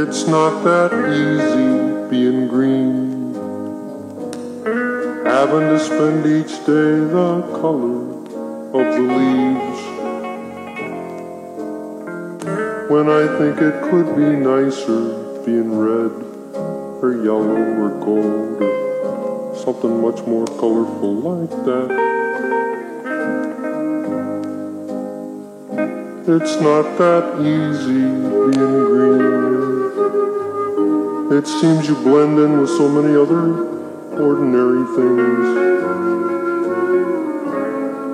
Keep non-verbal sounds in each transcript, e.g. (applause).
It's not that easy being green. Having to spend each day the color of the leaves. When I think it could be nicer being red or yellow or gold or something much more colorful like that. It's not that easy being green. It seems you blend in with so many other ordinary things.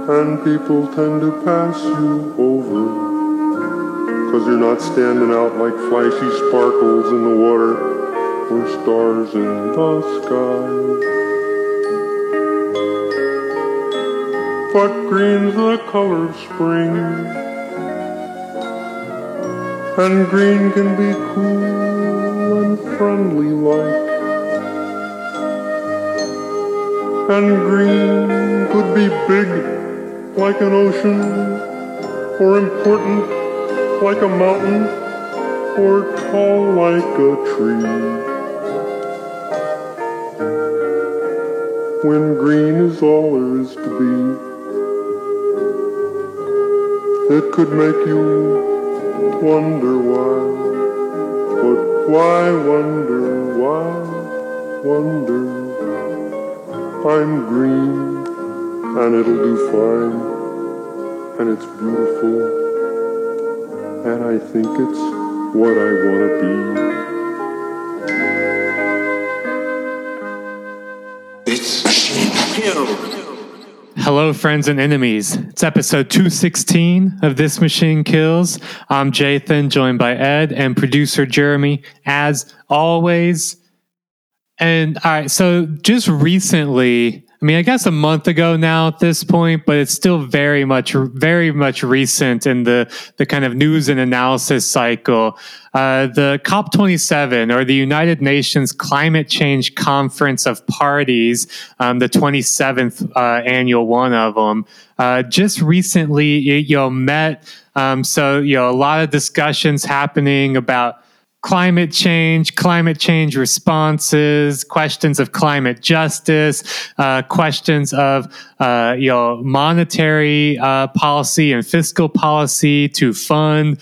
And people tend to pass you over. Cause you're not standing out like flashy sparkles in the water or stars in the sky. But green's the color of spring. And green can be cool and friendly like. And green could be big like an ocean, or important like a mountain, or tall like a tree. When green is all there is to be, it could make you wonder why. But why wonder, why wonder? I'm green and it'll do fine and it's beautiful and I think it's what I want to be. It's killed. Hello, friends and enemies. It's episode 216 of This Machine Kills. I'm Jathan, joined by Ed and producer Jeremy, as always. And all right, so just recently, I mean, I guess a month ago now at this point, but it's still very much, very much recent in the the kind of news and analysis cycle. Uh, the COP27 or the United Nations Climate Change Conference of Parties, um, the 27th uh, annual one of them, uh, just recently you know met. Um, so you know a lot of discussions happening about climate change, climate change responses, questions of climate justice, uh, questions of uh, you know monetary uh, policy and fiscal policy to fund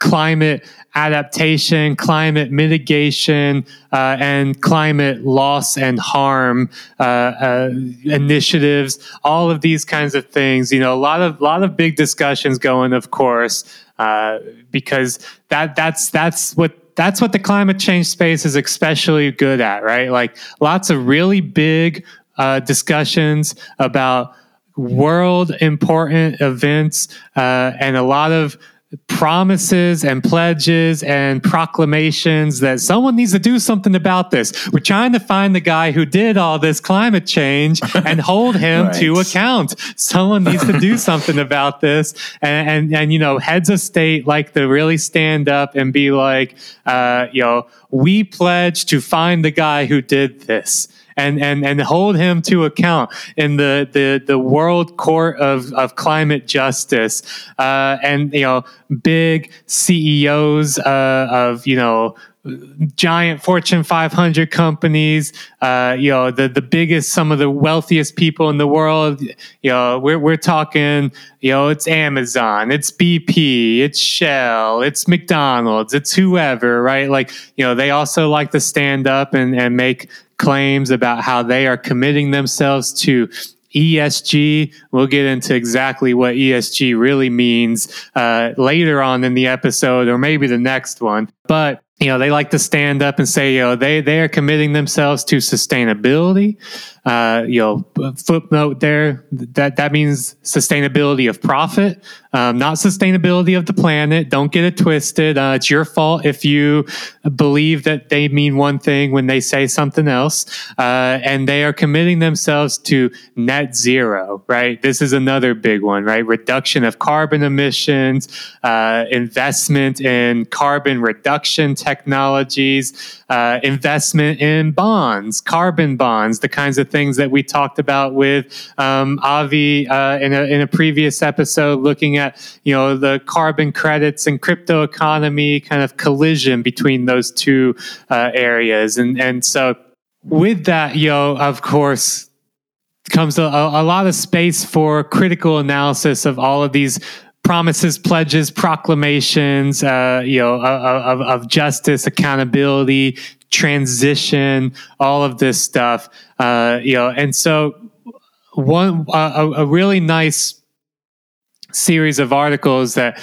climate adaptation, climate mitigation, uh, and climate loss and harm uh, uh, initiatives. All of these kinds of things. You know, a lot of lot of big discussions going, of course. Uh, because that that's that's what that's what the climate change space is especially good at, right? Like lots of really big uh, discussions about world important events uh, and a lot of promises and pledges and proclamations that someone needs to do something about this. We're trying to find the guy who did all this climate change and (laughs) hold him right. to account. Someone needs to do (laughs) something about this. And, and, and, you know, heads of state like to really stand up and be like, uh, you know, we pledge to find the guy who did this and and and hold him to account in the the the world court of of climate justice uh, and you know big CEOs uh, of you know giant Fortune 500 companies, uh, you know, the, the biggest, some of the wealthiest people in the world, you know, we're, we're talking, you know, it's Amazon, it's BP, it's Shell, it's McDonald's, it's whoever, right? Like, you know, they also like to stand up and, and make claims about how they are committing themselves to ESG. We'll get into exactly what ESG really means uh, later on in the episode, or maybe the next one. But you know, they like to stand up and say, you know, they they are committing themselves to sustainability. Uh, you know, footnote there that that means sustainability of profit, um, not sustainability of the planet. Don't get it twisted. Uh, it's your fault if you believe that they mean one thing when they say something else. Uh, and they are committing themselves to net zero. Right. This is another big one. Right. Reduction of carbon emissions, uh, investment in carbon reduction technologies, uh, investment in bonds, carbon bonds, the kinds of things that we talked about with um, Avi uh, in, a, in a previous episode, looking at you know the carbon credits and crypto economy kind of collision between those two uh, areas, and and so with that, you know, of course, comes a, a lot of space for critical analysis of all of these promises, pledges, proclamations, uh, you know, of, of, justice, accountability, transition, all of this stuff, uh, you know, and so one a, a really nice series of articles that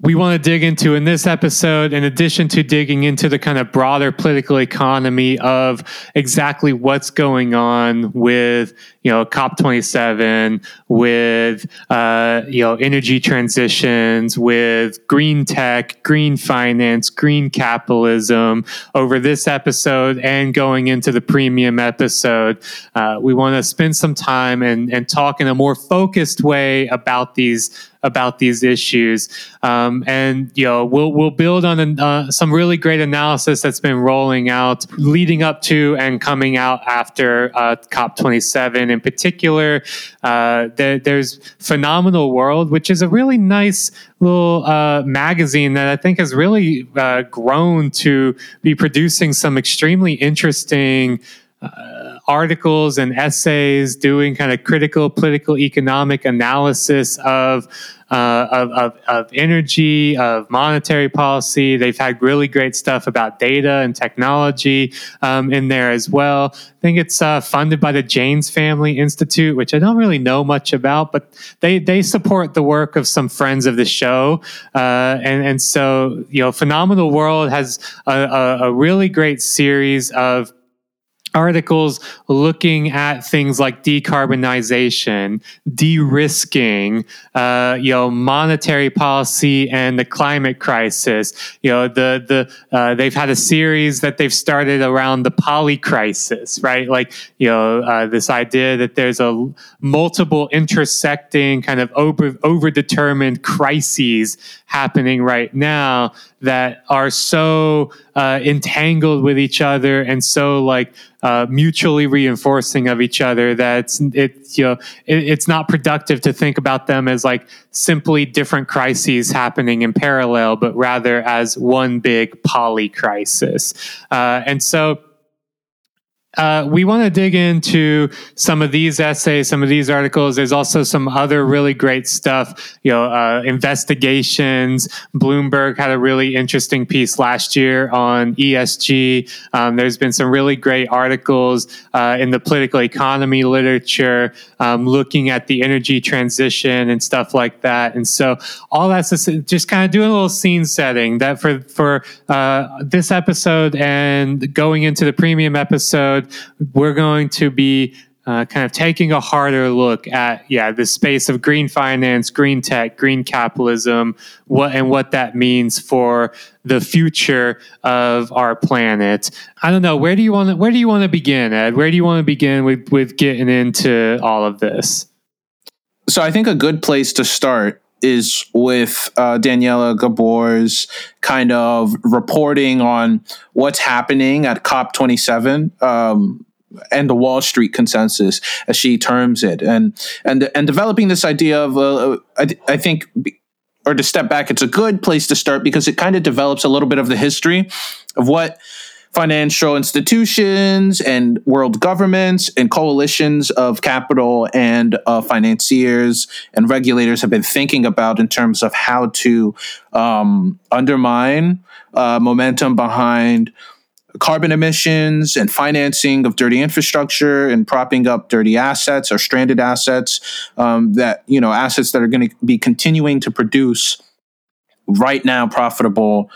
we want to dig into in this episode, in addition to digging into the kind of broader political economy of exactly what's going on with, you know, COP27, with, uh, you know, energy transitions, with green tech, green finance, green capitalism over this episode and going into the premium episode. Uh, we want to spend some time and, and talk in a more focused way about these about these issues. Um, and you know, we'll we'll build on uh, some really great analysis that's been rolling out, leading up to and coming out after uh, COP27. In particular, uh, there, there's Phenomenal World, which is a really nice little uh, magazine that I think has really uh, grown to be producing some extremely interesting. Uh, articles and essays doing kind of critical political economic analysis of uh, of, of, of, energy, of monetary policy. They've had really great stuff about data and technology um, in there as well. I think it's uh, funded by the Jain's Family Institute, which I don't really know much about, but they they support the work of some friends of the show, uh, and and so you know, Phenomenal World has a, a, a really great series of articles looking at things like decarbonization, de-risking, uh, you know, monetary policy and the climate crisis. You know, the the uh, they've had a series that they've started around the poly crisis, right? Like you know, uh, this idea that there's a multiple intersecting kind of over overdetermined crises happening right now that are so uh, entangled with each other and so like uh, mutually reinforcing of each other that it's, it, you know it, it's not productive to think about them as like simply different crises happening in parallel but rather as one big poly crisis uh, and so uh, we want to dig into some of these essays, some of these articles. There's also some other really great stuff, you know, uh, investigations. Bloomberg had a really interesting piece last year on ESG. Um, there's been some really great articles uh, in the political economy literature um, looking at the energy transition and stuff like that. And so all that's just, kind of doing a little scene setting that for for uh, this episode and going into the premium episode we're going to be uh, kind of taking a harder look at yeah the space of green finance, green tech, green capitalism, what and what that means for the future of our planet. I don't know where do you want to where do you want to begin, Ed? Where do you want to begin with with getting into all of this? So I think a good place to start is with uh, Daniela Gabor's kind of reporting on what's happening at COP27 um, and the Wall Street consensus, as she terms it, and and and developing this idea of uh, I, I think. Or to step back, it's a good place to start because it kind of develops a little bit of the history of what financial institutions and world governments and coalitions of capital and uh, financiers and regulators have been thinking about in terms of how to um, undermine uh, momentum behind carbon emissions and financing of dirty infrastructure and propping up dirty assets or stranded assets um, that you know assets that are going to be continuing to produce right now profitable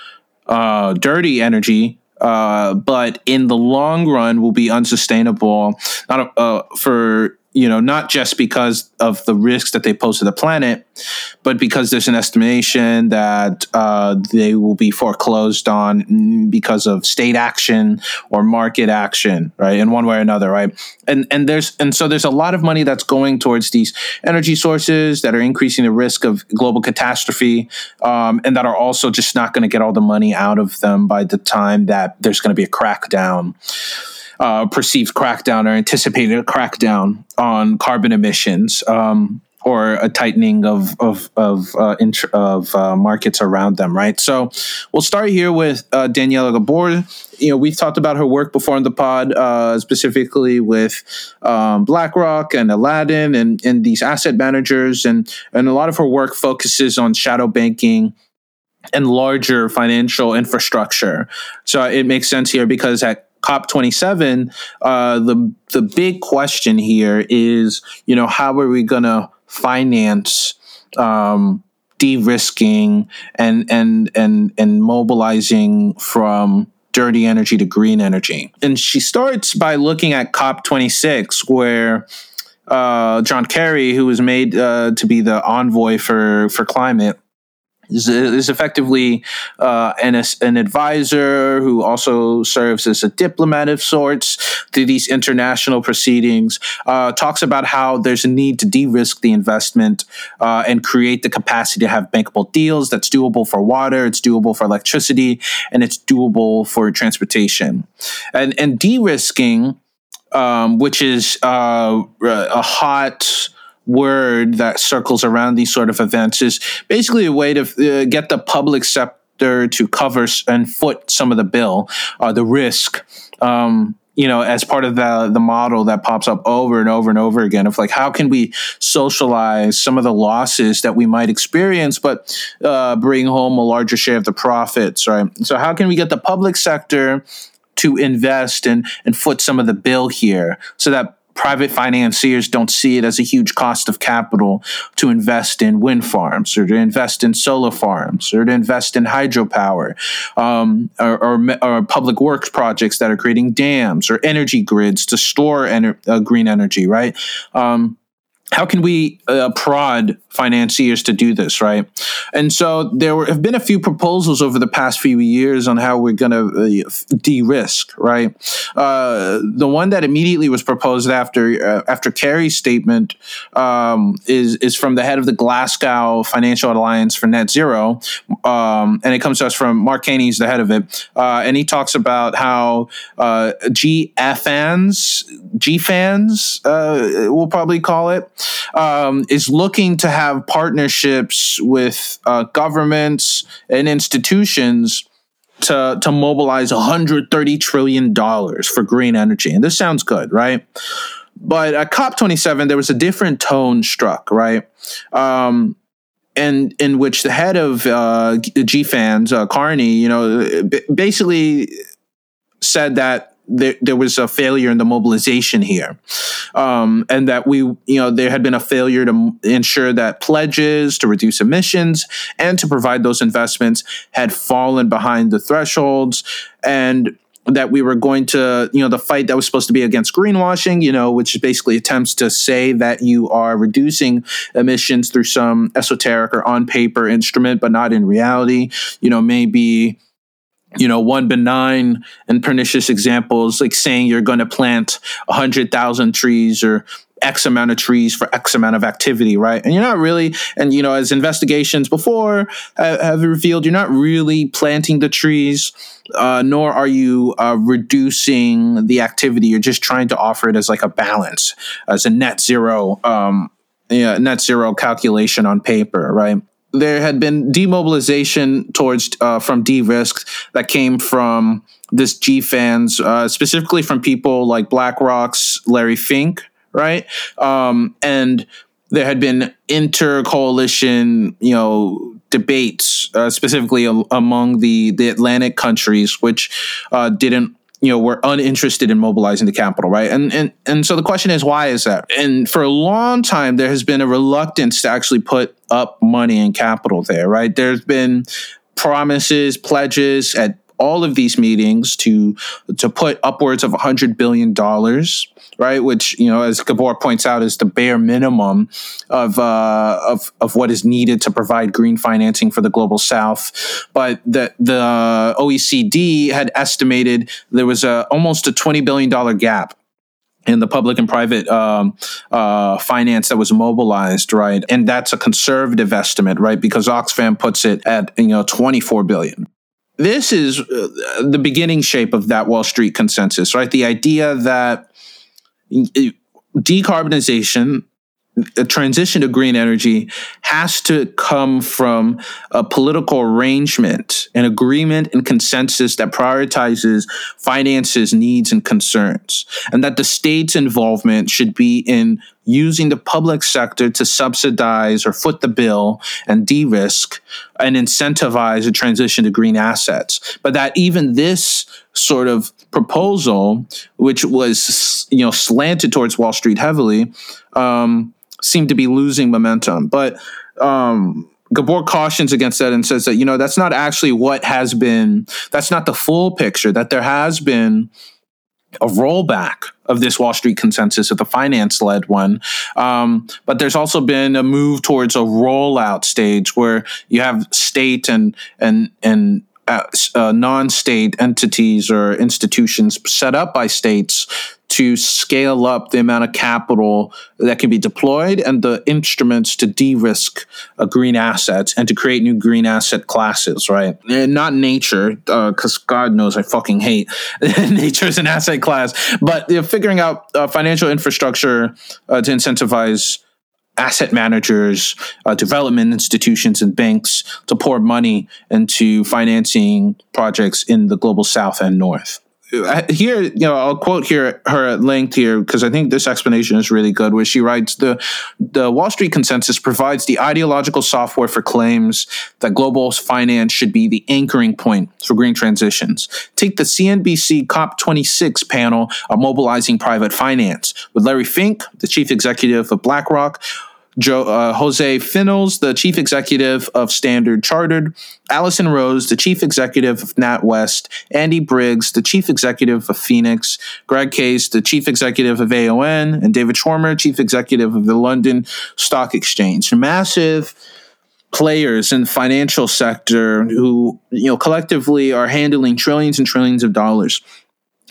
uh, dirty energy uh, but in the long run will be unsustainable not uh, for you know, not just because of the risks that they pose to the planet, but because there's an estimation that uh, they will be foreclosed on because of state action or market action, right? In one way or another, right? And and there's and so there's a lot of money that's going towards these energy sources that are increasing the risk of global catastrophe, um, and that are also just not going to get all the money out of them by the time that there's going to be a crackdown. Uh, perceived crackdown or anticipated crackdown on carbon emissions. Um, or a tightening of of of uh, int- of uh, markets around them, right? So we'll start here with uh, Daniela Gabor. You know, we've talked about her work before in the pod, uh, specifically with um, BlackRock and Aladdin and and these asset managers, and and a lot of her work focuses on shadow banking and larger financial infrastructure. So it makes sense here because at COP27, uh, the the big question here is, you know, how are we going to finance um, de-risking and and and and mobilizing from dirty energy to green energy. And she starts by looking at COP26, where uh, John Kerry, who was made uh, to be the envoy for for climate, is, is effectively uh, an, an advisor who also serves as a diplomat of sorts to these international proceedings. Uh, talks about how there's a need to de-risk the investment uh, and create the capacity to have bankable deals that's doable for water, it's doable for electricity, and it's doable for transportation. And and de-risking, um, which is uh, a hot word that circles around these sort of events is basically a way to uh, get the public sector to cover and foot some of the bill, uh, the risk. Um, you know, as part of the the model that pops up over and over and over again of like, how can we socialize some of the losses that we might experience, but uh, bring home a larger share of the profits, right? So, how can we get the public sector to invest and and foot some of the bill here, so that private financiers don't see it as a huge cost of capital to invest in wind farms or to invest in solar farms or to invest in hydropower um, or, or, or, public works projects that are creating dams or energy grids to store ener- uh, green energy, right? Um, how can we uh, prod financiers to do this, right? And so there were, have been a few proposals over the past few years on how we're going to uh, de-risk, right? Uh, the one that immediately was proposed after uh, after Kerry's statement um, is is from the head of the Glasgow Financial Alliance for Net Zero, um, and it comes to us from Mark Carney, he's the head of it, uh, and he talks about how uh, GFANZ, GFANZ, we'll probably call it um, is looking to have partnerships with uh, governments and institutions to to mobilize 130 trillion dollars for green energy, and this sounds good, right? But at COP27, there was a different tone struck, right? Um, and in which the head of uh, GFANZ, uh, Carney, you know, basically said that there, there was a failure in the mobilization here, um, and that we, you know, there had been a failure to ensure that pledges to reduce emissions and to provide those investments had fallen behind the thresholds, and that we were going to, you know, the fight that was supposed to be against greenwashing, you know, which basically attempts to say that you are reducing emissions through some esoteric or on paper instrument, but not in reality, you know, maybe you know, one benign and pernicious example is like saying you're going to plant 100,000 trees or X amount of trees for X amount of activity, right? And you're not really, and you know, as investigations before have, have revealed, you're not really planting the trees, uh, nor are you uh, reducing the activity. You're just trying to offer it as like a balance, as a net zero, um, yeah, net zero calculation on paper, right? There had been demobilization towards uh, from de-risk that came from this GFANZ, uh, specifically from people like BlackRock's Larry Fink, right? Um, and there had been inter-coalition, you know, debates, uh, specifically among the the Atlantic countries, which uh, didn't you know were uninterested in mobilizing the capital right? And and and so the question is why is that? And for a long time there has been a reluctance to actually put up money and capital there right? There's been promises pledges at all of these meetings to to put upwards of 100 billion dollars right? Which you know, as Gabor points out, is the bare minimum of uh, of of what is needed to provide green financing for the global South. But the the OECD had estimated there was a almost a twenty billion dollar gap in the public and private um, uh, finance that was mobilized, right? And that's a conservative estimate, right? Because Oxfam puts it at you know 24 billion. This is uh, the beginning shape of that Wall Street consensus, right? The idea that decarbonization a transition to green energy has to come from a political arrangement, an agreement and consensus that prioritizes finances, needs, and concerns, and that the state's involvement should be in using the public sector to subsidize or foot the bill and de-risk and incentivize a transition to green assets. But that even this sort of proposal, which was you know slanted towards Wall Street heavily, um, seem to be losing momentum. But um, Gabor cautions against that and says that, you know, that's not actually what has been, that's not the full picture, that there has been a rollback of this Wall Street consensus of the finance led one. Um, but there's also been a move towards a rollout stage where you have state and, and, and, uh, uh, non-state entities or institutions set up by states to scale up the amount of capital that can be deployed and the instruments to de-risk uh, green assets and to create new green asset classes, right? And not nature, because uh, God knows I fucking hate (laughs) nature as an asset class, but you know, figuring out uh, financial infrastructure uh, to incentivize asset managers, uh, development institutions, and banks to pour money into financing projects in the global south and north here, you know, I'll quote here her at length here because I think this explanation is really good. Where she writes, "the The Wall Street consensus provides the ideological software for claims that global finance should be the anchoring point for green transitions. Take the CNBC COP26 panel on mobilizing private finance with Larry Fink, the chief executive of BlackRock." Uh, Jose Viñals, the chief executive of Standard Chartered, Alison Rose, the chief executive of NatWest, Andy Briggs, the chief executive of Phoenix, Greg Case, the chief executive of AON, and David Schwimmer, chief executive of the London Stock Exchange. Massive players in the financial sector who, you know, collectively are handling trillions and trillions of dollars.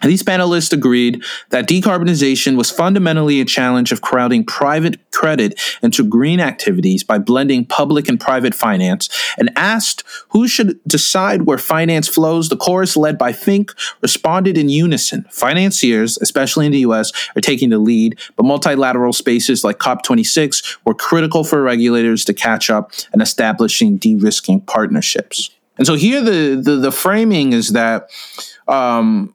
These panelists agreed that decarbonization was fundamentally a challenge of crowding private credit into green activities by blending public and private finance and asked who should decide where finance flows. The chorus, led by Fink, responded in unison. Financiers, especially in the US, are taking the lead, but multilateral spaces like COP26 were critical for regulators to catch up and establishing de risking partnerships. And so here the, the, the framing is that. Um,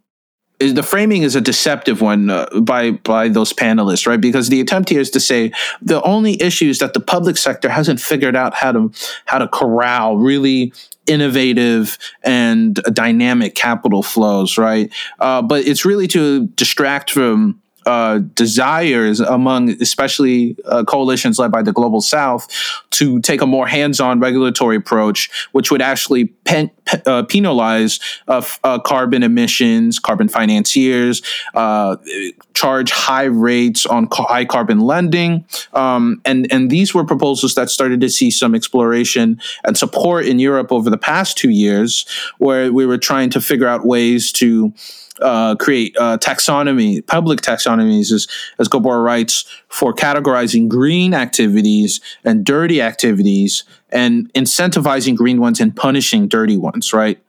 the framing is a deceptive one uh, by by those panelists, right? Because the attempt here is to say the only issue is that the public sector hasn't figured out how to how to corral really innovative and dynamic capital flows, right? Uh, but it's really to distract from uh, desires among especially uh, coalitions led by the global south to take a more hands-on regulatory approach which would actually pen, uh, penalize uh, uh, carbon emissions carbon financiers charge high rates on ca- high carbon lending. Um, and and these were proposals that started to see some exploration and support in Europe over the past two years where we were trying to figure out ways to uh, create uh, taxonomy, public taxonomies, as, as Gabor writes, for categorizing green activities and dirty activities and incentivizing green ones and punishing dirty ones, right?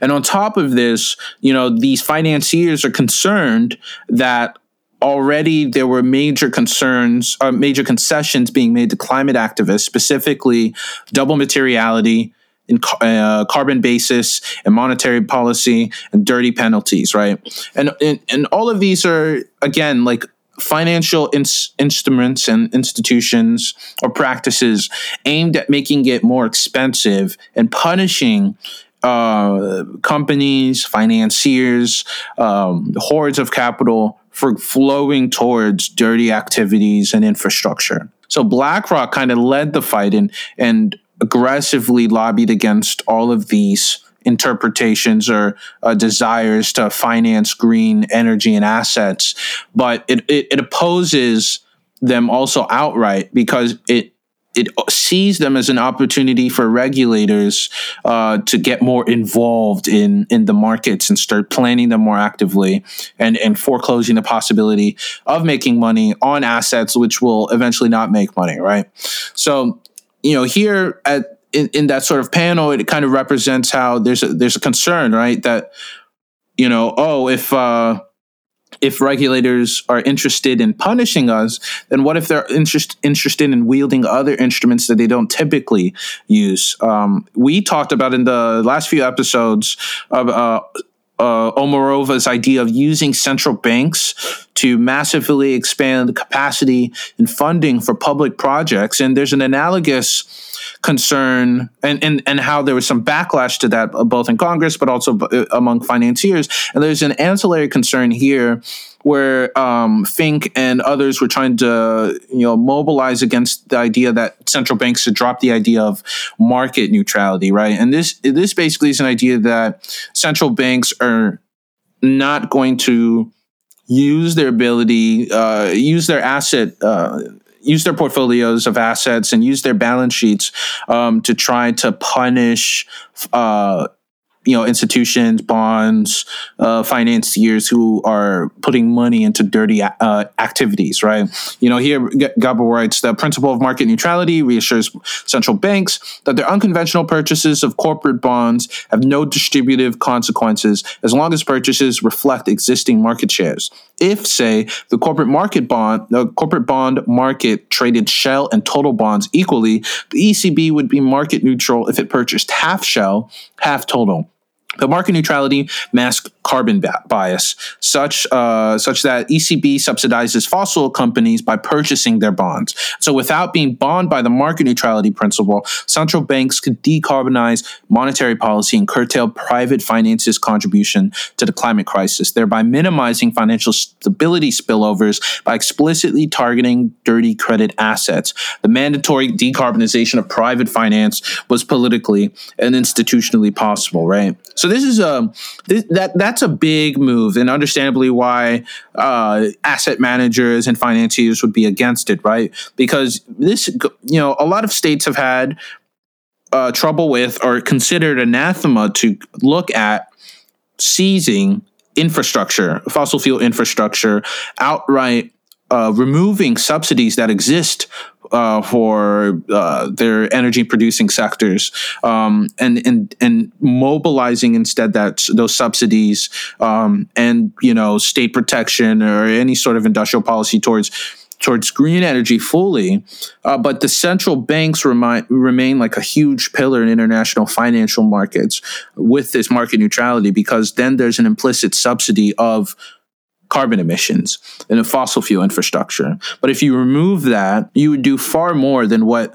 And on top of this, you know, these financiers are concerned that already there were major concerns, uh, major concessions being made to climate activists, specifically double materiality, in uh, carbon basis and monetary policy and dirty penalties, right? And, and, and all of these are, again, like financial ins- instruments and institutions or practices aimed at making it more expensive and punishing uh, companies, financiers, um, hordes of capital for flowing towards dirty activities and infrastructure. So BlackRock kind of led the fight and and aggressively lobbied against all of these interpretations or uh, desires to finance green energy and assets, but it, it, it opposes them also outright because it it sees them as an opportunity for regulators uh, to get more involved in in the markets and start planning them more actively and and foreclosing the possibility of making money on assets which will eventually not make money right? So you know, here at in, in that sort of panel, it kind of represents how there's a, there's a concern, right? That you know, oh, if uh, if regulators are interested in punishing us, then what if they're interest, interested in wielding other instruments that they don't typically use? Um, we talked about in the last few episodes of uh, uh, Omarova's idea of using central banks to massively expand the capacity and funding for public projects. And there's an analogous concern and, and, and how there was some backlash to that, uh, both in Congress, but also uh, among financiers. And there's an ancillary concern here where um, Fink and others were trying to you know mobilize against the idea that central banks should drop the idea of market neutrality, right? And this this basically is an idea that central banks are not going to use their ability, uh, use their asset. Uh, use their portfolios of assets and use their balance sheets um, to try to punish uh, you know institutions, bonds, uh, financiers who are putting money into dirty uh, activities, right? You know, here Gabor writes the principle of market neutrality reassures central banks that their unconventional purchases of corporate bonds have no distributive consequences as long as purchases reflect existing market shares. If, say, the corporate market bond, the corporate bond market traded shell and total bonds equally, the ECB would be market neutral if it purchased half shell, half total. The market neutrality masks carbon bias, such uh, such that ECB subsidizes fossil companies by purchasing their bonds. So, without being bound by the market neutrality principle, central banks could decarbonize monetary policy and curtail private finance's contribution to the climate crisis, thereby minimizing financial stability spillovers by explicitly targeting dirty credit assets. The mandatory decarbonization of private finance was politically and institutionally possible, right? So this is a this, that that's a big move, and understandably why uh, asset managers and financiers would be against it, right? Because this, you know, a lot of states have had uh, trouble with or considered anathema to look at seizing infrastructure, fossil fuel infrastructure, outright uh, removing subsidies that exist uh, for uh, their energy producing sectors um, and, and and mobilizing instead that those subsidies um, and you know state protection or any sort of industrial policy towards towards green energy fully, uh, but the central banks remind, remain like a huge pillar in international financial markets with this market neutrality because then there's an implicit subsidy of carbon emissions in a fossil fuel infrastructure. But if you remove that, you would do far more than what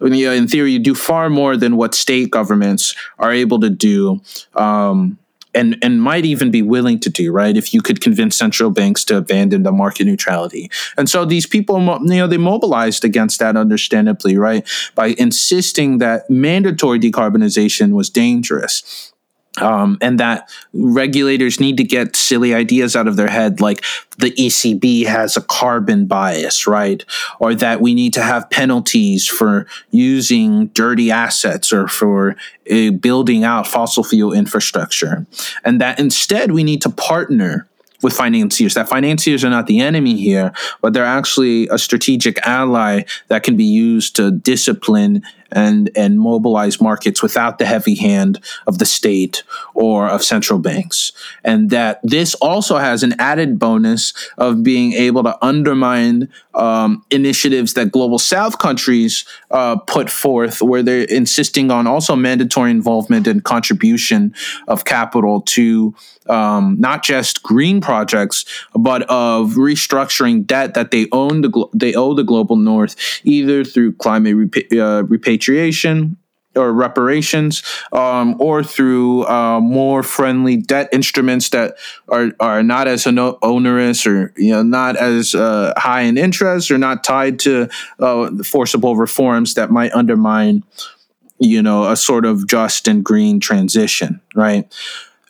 in theory, you do far more than what state governments are able to do, um, and and might even be willing to do. Right, if you could convince central banks to abandon the market neutrality, and so these people, you know, they mobilized against that, understandably, right, by insisting that mandatory decarbonization was dangerous um, and that regulators need to get silly ideas out of their head, like the ECB has a carbon bias, right? Or that we need to have penalties for using dirty assets or for uh, building out fossil fuel infrastructure. And that instead we need to partner with financiers. That financiers are not the enemy here, but they're actually a strategic ally that can be used to discipline and and mobilize markets without the heavy hand of the state or of central banks. And that this also has an added bonus of being able to undermine um, initiatives that global south countries uh, put forth where they're insisting on also mandatory involvement and contribution of capital to um, not just green projects, but of restructuring debt that they own the glo- they owe the global north, either through climate repa- uh, repatriation or reparations, um, or through uh, more friendly debt instruments that are are not as onerous or you know not as uh, high in interest or not tied to uh, forcible reforms that might undermine you know a sort of just and green transition, right?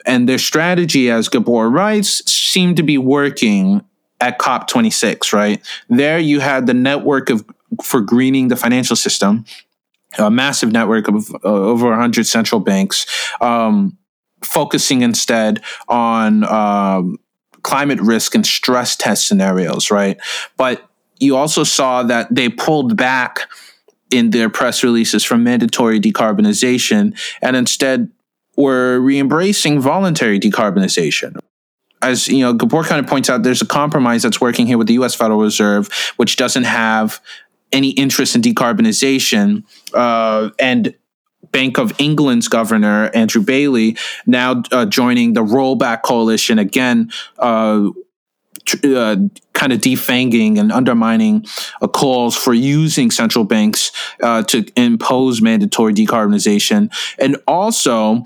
And their strategy, as Gabor writes, seemed to be working at COP26, right? There you had the network of for greening the financial system a massive network of uh, over 100 central banks, um, focusing instead on um, climate risk and stress test scenarios, right? But you also saw that they pulled back in their press releases from mandatory decarbonization, and instead were re-embracing voluntary decarbonization. As you know, Gabor kind of points out, there's a compromise that's working here with the U.S. Federal Reserve, which doesn't have any interest in decarbonization, uh, and Bank of England's governor Andrew Bailey now uh, joining the rollback coalition again. Uh, uh, kind of defanging and undermining uh, calls for using central banks uh, to impose mandatory decarbonization, and also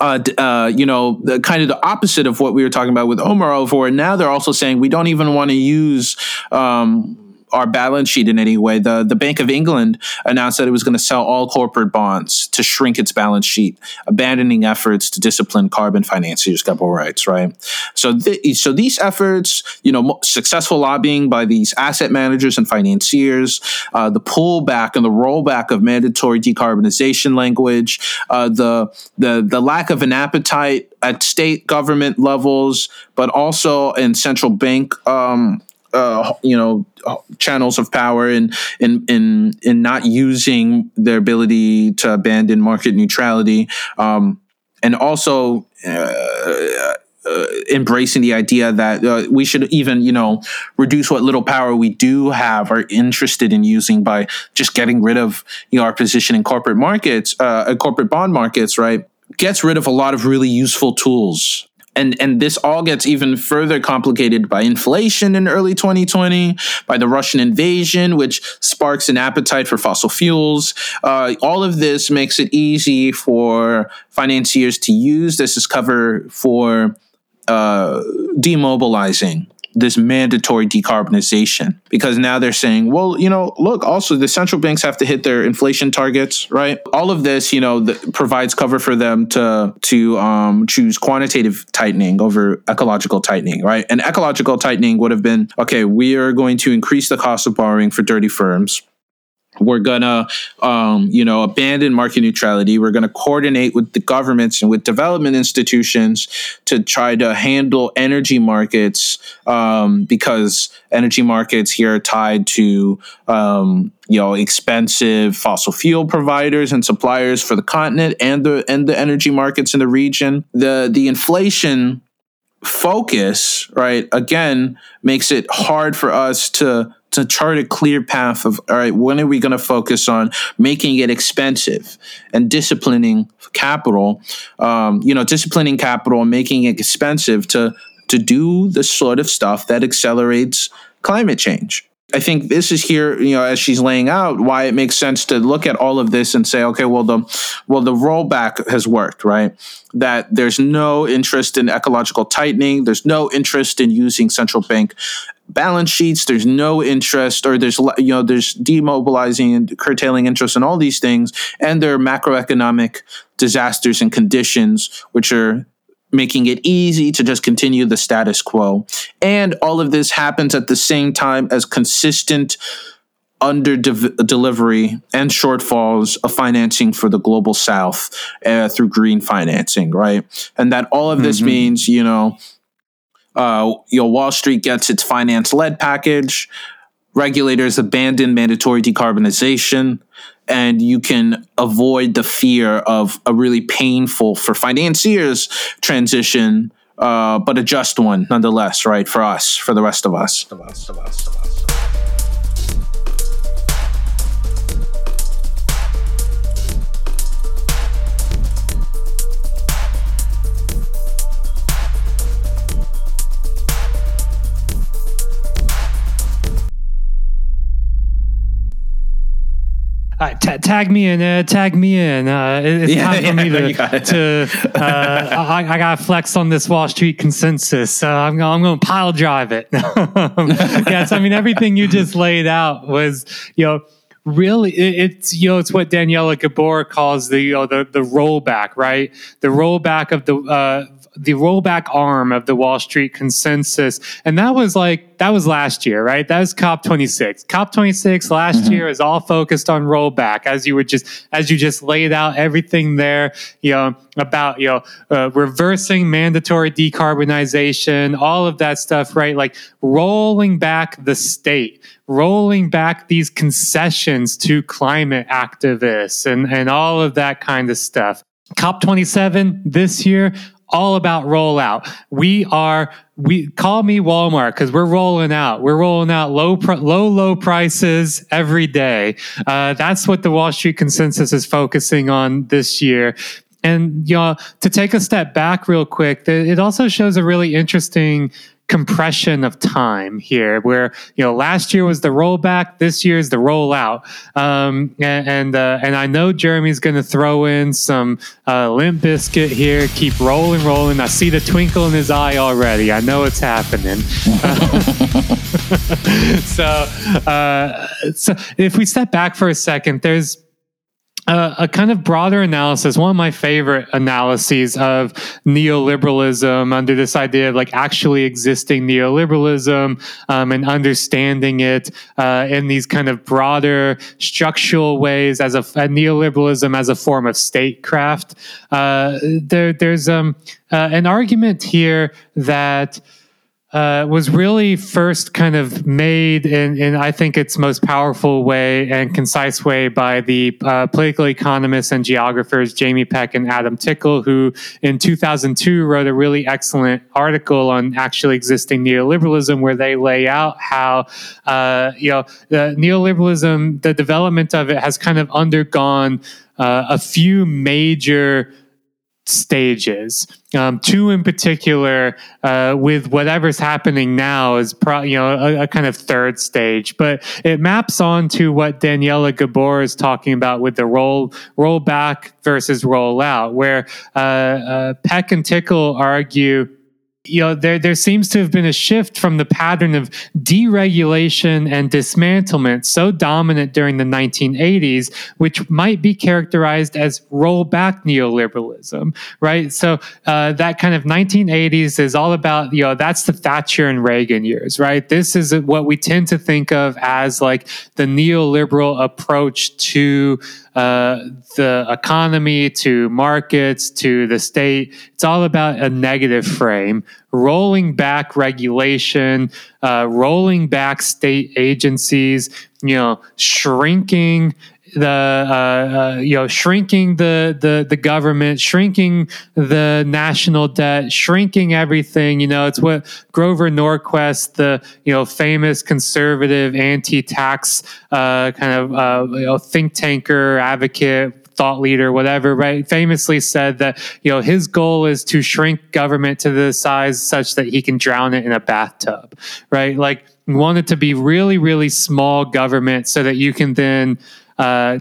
uh, uh, you know, the kind of the opposite of what we were talking about with Omarova. Now they're also saying we don't even want to use um, our balance sheet in any way. The the Bank of England announced that it was going to sell all corporate bonds to shrink its balance sheet, abandoning efforts to discipline carbon financiers' capital rights. Right. So th- so these efforts, you know, successful lobbying by these asset managers and financiers, uh, the pullback and the rollback of mandatory decarbonization language, uh, the the the lack of an appetite at state government levels, but also in central bank um, uh, you know channels of power and in in in not using their ability to abandon market neutrality um, and also uh, uh, embracing the idea that uh, we should even you know reduce what little power we do have are interested in using by just getting rid of you know our position in corporate markets uh, corporate bond markets right? Gets rid of a lot of really useful tools and and this all gets even further complicated by inflation in early 2020 by the russian invasion which sparks an appetite for fossil fuels. Uh, all of this makes it easy for financiers to use this as cover for uh, demobilizing this mandatory decarbonization because now they're saying, well, you know, look, also the central banks have to hit their inflation targets, right? All of this, you know, provides cover for them to to um, choose quantitative tightening over ecological tightening, right? And ecological tightening would have been okay. We are going to increase the cost of borrowing for dirty firms we're gonna, um, you know, abandon market neutrality. We're gonna coordinate with the governments and with development institutions to try to handle energy markets um, because energy markets here are tied to, um, you know, expensive fossil fuel providers and suppliers for the continent and the and the energy markets in the region. The the inflation focus, right, again, makes it hard for us to to chart a clear path of all right when are we going to focus on making it expensive and disciplining capital um, you know disciplining capital and making it expensive to to do the sort of stuff that accelerates climate change I think this is here, you know, as she's laying out why it makes sense to look at all of this and say, okay, well the well the rollback has worked, right? That there's no interest in ecological tightening, there's no interest in using central bank balance sheets there's no interest or there's you know there's demobilizing and curtailing interest in all these things and there are macroeconomic disasters and conditions which are making it easy to just continue the status quo and all of this happens at the same time as consistent under de- delivery and shortfalls of financing for the global south uh, through green financing right and that all of this mm-hmm. means you know uh, you know, Wall Street gets its finance led package. Regulators abandon mandatory decarbonization, and you can avoid the fear of a really painful for financiers transition, uh, but a just one nonetheless, right? For us, for the rest of us. Uh, t- tag me in, uh, tag me in. Uh, it's yeah, time for yeah, me (laughs) to. to uh, I, I got to flex on this Wall Street consensus. I'm, I'm going to pile drive it. (laughs) yes, I mean everything you just laid out was, you know really it's you know it's what Daniela Gabor calls the you know the the rollback right the rollback of the uh, the rollback arm of the Wall Street consensus. And that was like, that was last year, right? That was COP26. COP26 last mm-hmm. year is all focused on rollback as you would just, as you just laid out everything there, you know, about, you know, uh, reversing mandatory decarbonization, all of that stuff, right? Like rolling back the state, rolling back these concessions to climate activists and, and all of that kind of stuff. COP27 this year, all about rollout. We are we call me Walmart because we're rolling out. We're rolling out low, low, low prices every day. Uh, that's what the Wall Street consensus is focusing on this year. And you know, to take a step back real quick, it also shows a really interesting compression of time here where you know last year was the rollback this year is the rollout. Um, and and, uh, and i know jeremy's going to throw in some uh, limp bizkit here. Keep rolling rolling. I see the twinkle in his eye already. I know it's happening. (laughs) So uh, so if we step back for a second there's a kind of broader analysis, one of my favorite analyses of neoliberalism under this idea of like actually existing neoliberalism um, and understanding it uh, in these kind of broader structural ways as a, a neoliberalism as a form of statecraft. Uh, there, there's um, uh, an argument here that uh, was really first kind of made in, in, I think, its most powerful way and concise way by the uh, political economists and geographers Jamie Peck and Adam Tickell, who in 2002 wrote a really excellent article on actually existing neoliberalism, where they lay out how, uh, you know, the neoliberalism, the development of it has kind of undergone uh, a few major stages. Um, two in particular, uh, with whatever's happening now, is pro- you know a, a, kind of third stage. But it maps on to what Daniela Gabor is talking about with the roll roll back versus roll out, where uh, uh, Peck and Tickell argue you know there there seems to have been a shift from the pattern of deregulation and dismantlement so dominant during the 1980s which might be characterized as rollback neoliberalism right? So uh, that kind of 1980s is all about you know that's the Thatcher and Reagan years right? This is what we tend to think of as like the neoliberal approach to uh, the economy to markets to the state. It's all about a negative frame, rolling back regulation, uh, rolling back state agencies, you know, shrinking the uh, uh, you know shrinking the the the government, shrinking the national debt, shrinking everything. You know, it's what Grover Norquist, the you know famous conservative anti-tax uh, kind of uh, you know, think tanker advocate thought leader, whatever, right, famously said that you know his goal is to shrink government to the size such that he can drown it in a bathtub, right? Like want it to be really, really small government so that you can then uh,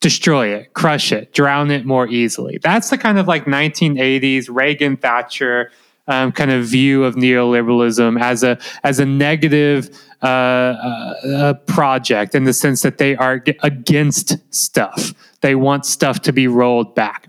destroy it, crush it, drown it more easily. That's the kind of like 1980s Reagan Thatcher um, kind of view of neoliberalism as a as a negative uh, uh, project in the sense that they are against stuff. They want stuff to be rolled back.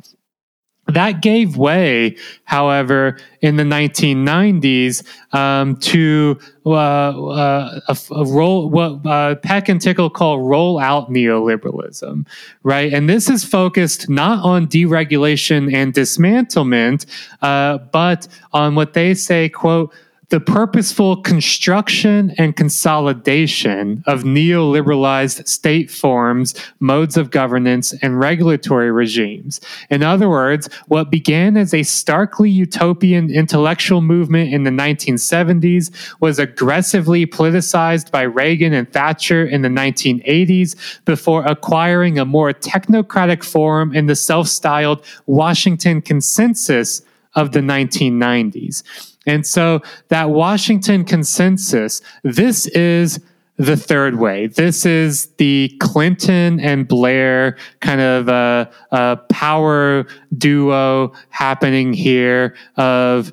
That gave way, however, in the 1990s um, to uh, uh, a, a, role what uh, Peck and Tickell call roll-out neoliberalism, right? And this is focused not on deregulation and dismantlement, uh, but on what they say, quote the purposeful construction and consolidation of neoliberalized state forms, modes of governance, and regulatory regimes. In other words, what began as a starkly utopian intellectual movement in the 1970s was aggressively politicized by Reagan and Thatcher in the 1980s before acquiring a more technocratic form in the self styled Washington Consensus of the 1990s. And so that Washington consensus, this is the third way. This is the Clinton and Blair kind of uh, uh, power duo happening here of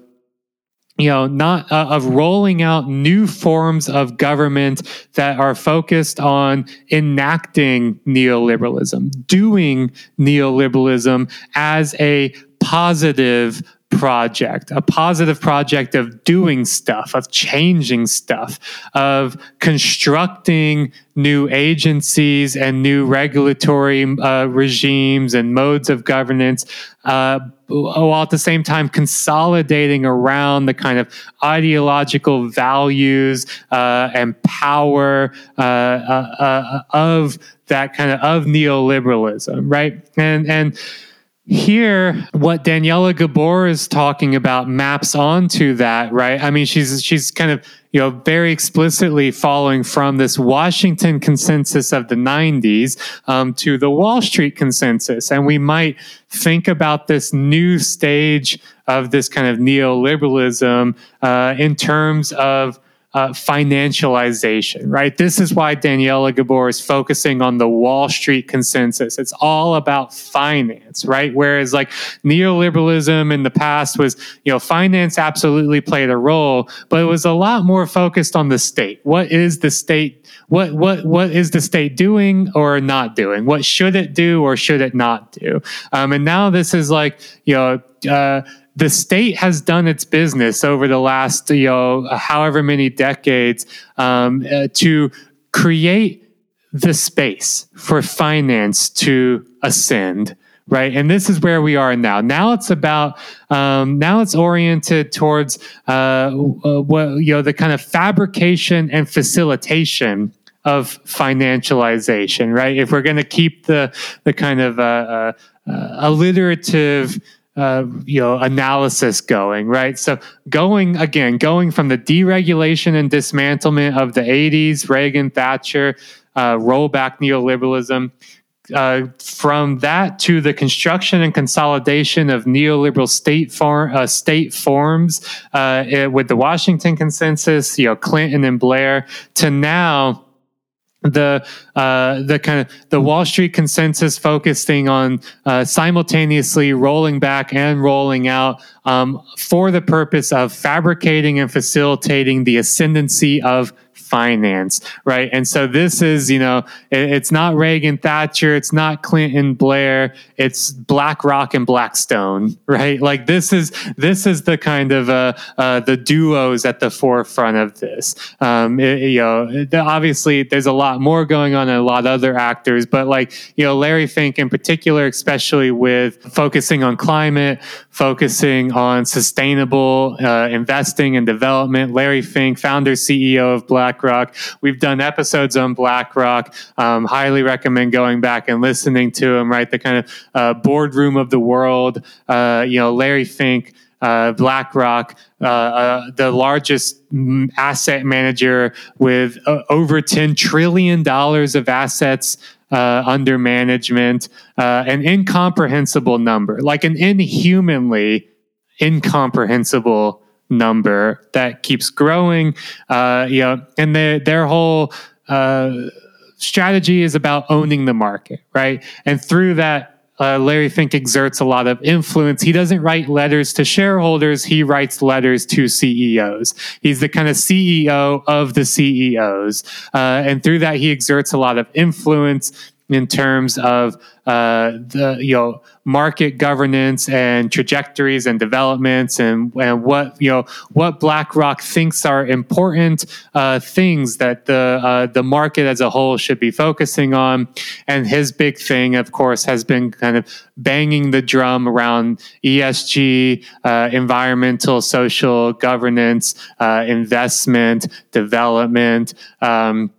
you know not uh, of rolling out new forms of government that are focused on enacting neoliberalism doing neoliberalism as a positive project, a positive project of doing stuff, of changing stuff, of constructing new agencies and new regulatory uh, regimes and modes of governance, uh, while at the same time consolidating around the kind of ideological values uh, and power uh, uh, uh, of that kind of of neoliberalism, right? And and here what Daniela Gabor is talking about maps onto that, right? I mean, she's she's kind of you know very explicitly following from this Washington consensus of the '90s um, to the Wall Street consensus, and we might think about this new stage of this kind of neoliberalism uh, in terms of uh, financialization, right? This is why Daniela Gabor is focusing on the Wall Street consensus. It's all about finance, right? Whereas like neoliberalism in the past was, you know, finance absolutely played a role, but it was a lot more focused on the state. What is the state? What what what is the state doing or not doing? What should it do or should it not do? Um, and now this is like, you know. Uh, the state has done its business over the last, you know, however many decades um, uh, to create the space for finance to ascend right? And this is where we are now. Now it's about um, now it's oriented towards uh, what you know the kind of fabrication and facilitation of financialization right? If we're going to keep the the kind of uh, uh, uh alliterative uh, you know analysis going right? So going again going from the deregulation and dismantlement of the 80s reagan thatcher uh, rollback neoliberalism uh, from that to the construction and consolidation of neoliberal state form, uh, state forms uh, it, with the Washington Consensus, you know Clinton and Blair, to now the uh, the kind of the Wall Street consensus focusing on uh, simultaneously rolling back and rolling out um, for the purpose of fabricating and facilitating the ascendancy of finance, right? And so this is, you know, it, it's not Reagan Thatcher, it's not Clinton Blair, it's BlackRock and Blackstone, (laughs) right? Like this is this is the kind of uh, uh, the duos at the forefront of this. Um, it, you know, obviously there's a lot more going on and a lot of other actors, but like you know, Larry Fink in particular, especially with focusing on climate, focusing on sustainable uh, investing and development. Larry Fink, founder CEO of BlackRock. We've done episodes on BlackRock. Um, highly recommend going back and listening to him. Right, the kind of uh, boardroom of the world. Uh, you know, Larry Fink. Uh, BlackRock, uh, uh, the largest asset manager with uh, over $10 trillion of assets uh, under management, uh, an incomprehensible number, like an inhumanly incomprehensible number that keeps growing. Uh, you know, and their their whole uh, strategy is about owning the market, right? And through that. Uh, Larry Fink exerts a lot of influence. He doesn't write letters to shareholders. He writes letters to CEOs. He's the kind of CEO of the CEOs. Uh, and through that, he exerts a lot of influence in terms of uh, the you know market governance and trajectories and developments and, and what you know what BlackRock thinks are important uh, things that the uh, the market as a whole should be focusing on. And his big thing, of course, has been kind of banging the drum around ESG, uh, environmental, social governance, uh, investment, development. Um,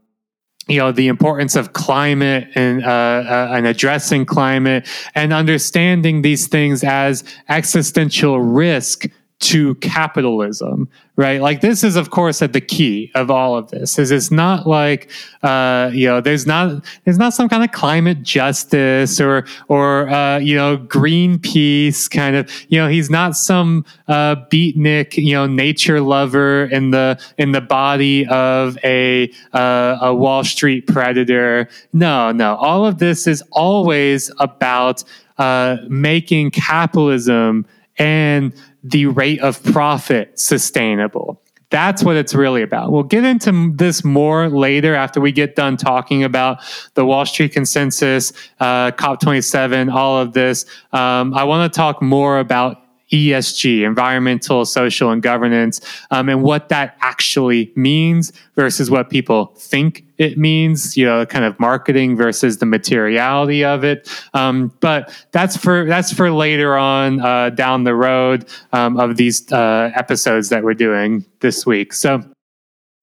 you know the importance of climate and uh, uh, and addressing climate and understanding these things as existential risk to capitalism right? Like this is of course at the key of all of this is it's not like uh, you know there's not there's not some kind of climate justice or or uh, you know greenpeace kind of you know he's not some uh, beatnik you know nature lover in the in the body of a uh, a wall street predator. No no. All of this is always about uh, making capitalism and the rate of profit sustainable. That's what it's really about. We'll get into this more later after we get done talking about the Wall Street consensus, uh, COP27, all of this. Um, I want to talk more about ESG, environmental, social, and governance, um, and what that actually means versus what people think it means, you know, kind of marketing versus the materiality of it. Um, but that's for that's for later on uh, down the road um, of these uh, episodes that we're doing this week. So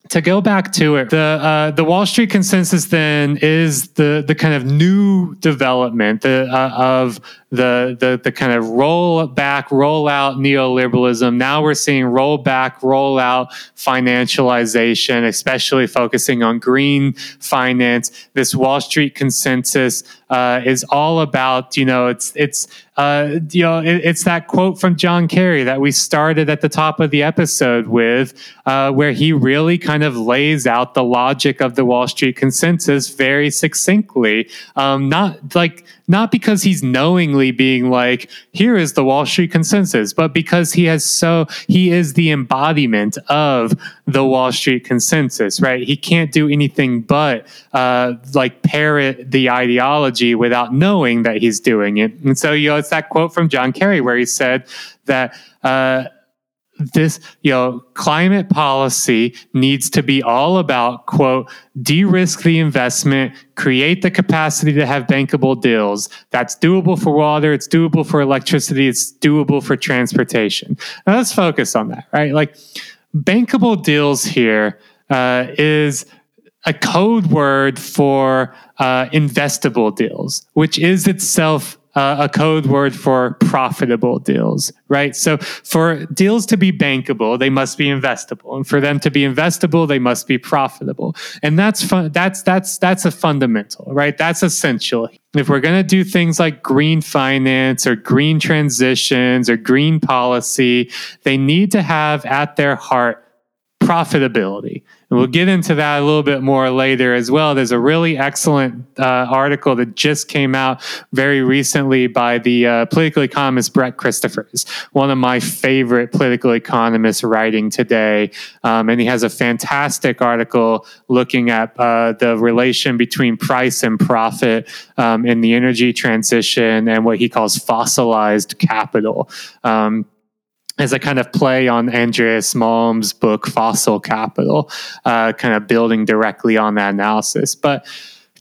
to go back to it, the uh, the Wall Street consensus then is the the kind of new development the, uh, of the, the the kind of roll back, roll out neoliberalism. Now we're seeing roll back, roll out financialization, especially focusing on green finance. This Wall Street consensus uh, is all about you know it's it's uh, you know it, it's that quote from John Kerry that we started at the top of the episode with, uh, where he really kind of lays out the logic of the Wall Street consensus very succinctly. Um, not like not because he's knowingly being like, here is the Wall Street consensus, but because he has so, he is the embodiment of the Wall Street consensus, right? He can't do anything but uh, like parrot the ideology without knowing that he's doing it. And so, you know, it's that quote from John Kerry where he said that, uh, this, you know, climate policy needs to be all about, quote, de risk the investment, create the capacity to have bankable deals. That's doable for water, it's doable for electricity, it's doable for transportation. Now let's focus on that, right? Like, bankable deals here uh, is a code word for uh, investable deals, which is itself uh, a code word for profitable deals, right? So for deals to be bankable, they must be investable, and for them to be investable, they must be profitable. And that's fun. That's that's that's a fundamental, right? That's essential. If we're going to do things like green finance or green transitions or green policy, they need to have at their heart profitability. And we'll get into that a little bit more later as well. There's a really excellent uh, article that just came out very recently by the uh, political economist Brett Christophers, one of my favorite political economists writing today. Um, and he has a fantastic article looking at uh, the relation between price and profit um, in the energy transition and what he calls fossilized capital. Um, as a kind of play on Andreas Malm's book Fossil Capital, uh, kind of building directly on that analysis. But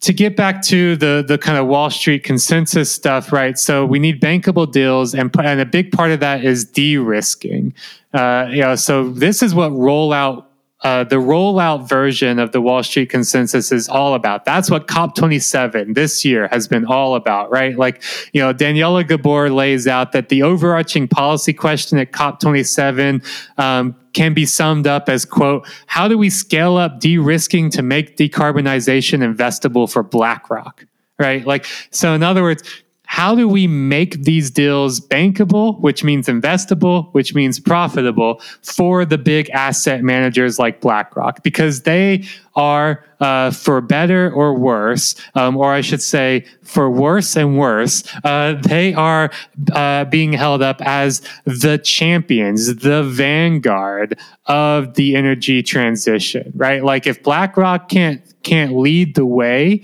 to get back to the the kind of Wall Street consensus stuff, right? So we need bankable deals, and and a big part of that is de-risking. Uh, you know, so this is what rollout uh, the rollout version of the Wall Street consensus is all about. That's what COP27 this year has been all about, right? Like, you know, Daniela Gabor lays out that the overarching policy question at COP27 um, can be summed up as, quote, how do we scale up de risking to make decarbonization investable for BlackRock? Right? Like, so in other words, how do we make these deals bankable, which means investable, which means profitable for the big asset managers like BlackRock? Because they are, uh, for better or worse, um, or I should say, for worse and worse, uh, they are uh, being held up as the champions, the vanguard of the energy transition, right? Like if BlackRock can't can't lead the way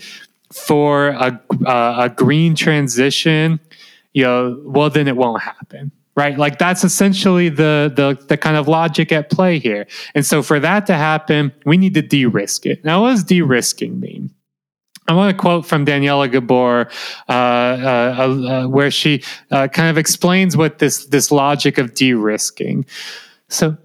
for a, uh, a green transition, you know, well, then it won't happen right? Like that's essentially the, the the kind of logic at play here. And so for that to happen we need to de-risk it. Now what does de-risking mean? I want to quote from Daniela Gabor, uh, uh, uh, where she uh, kind of explains what this this logic of de-risking. So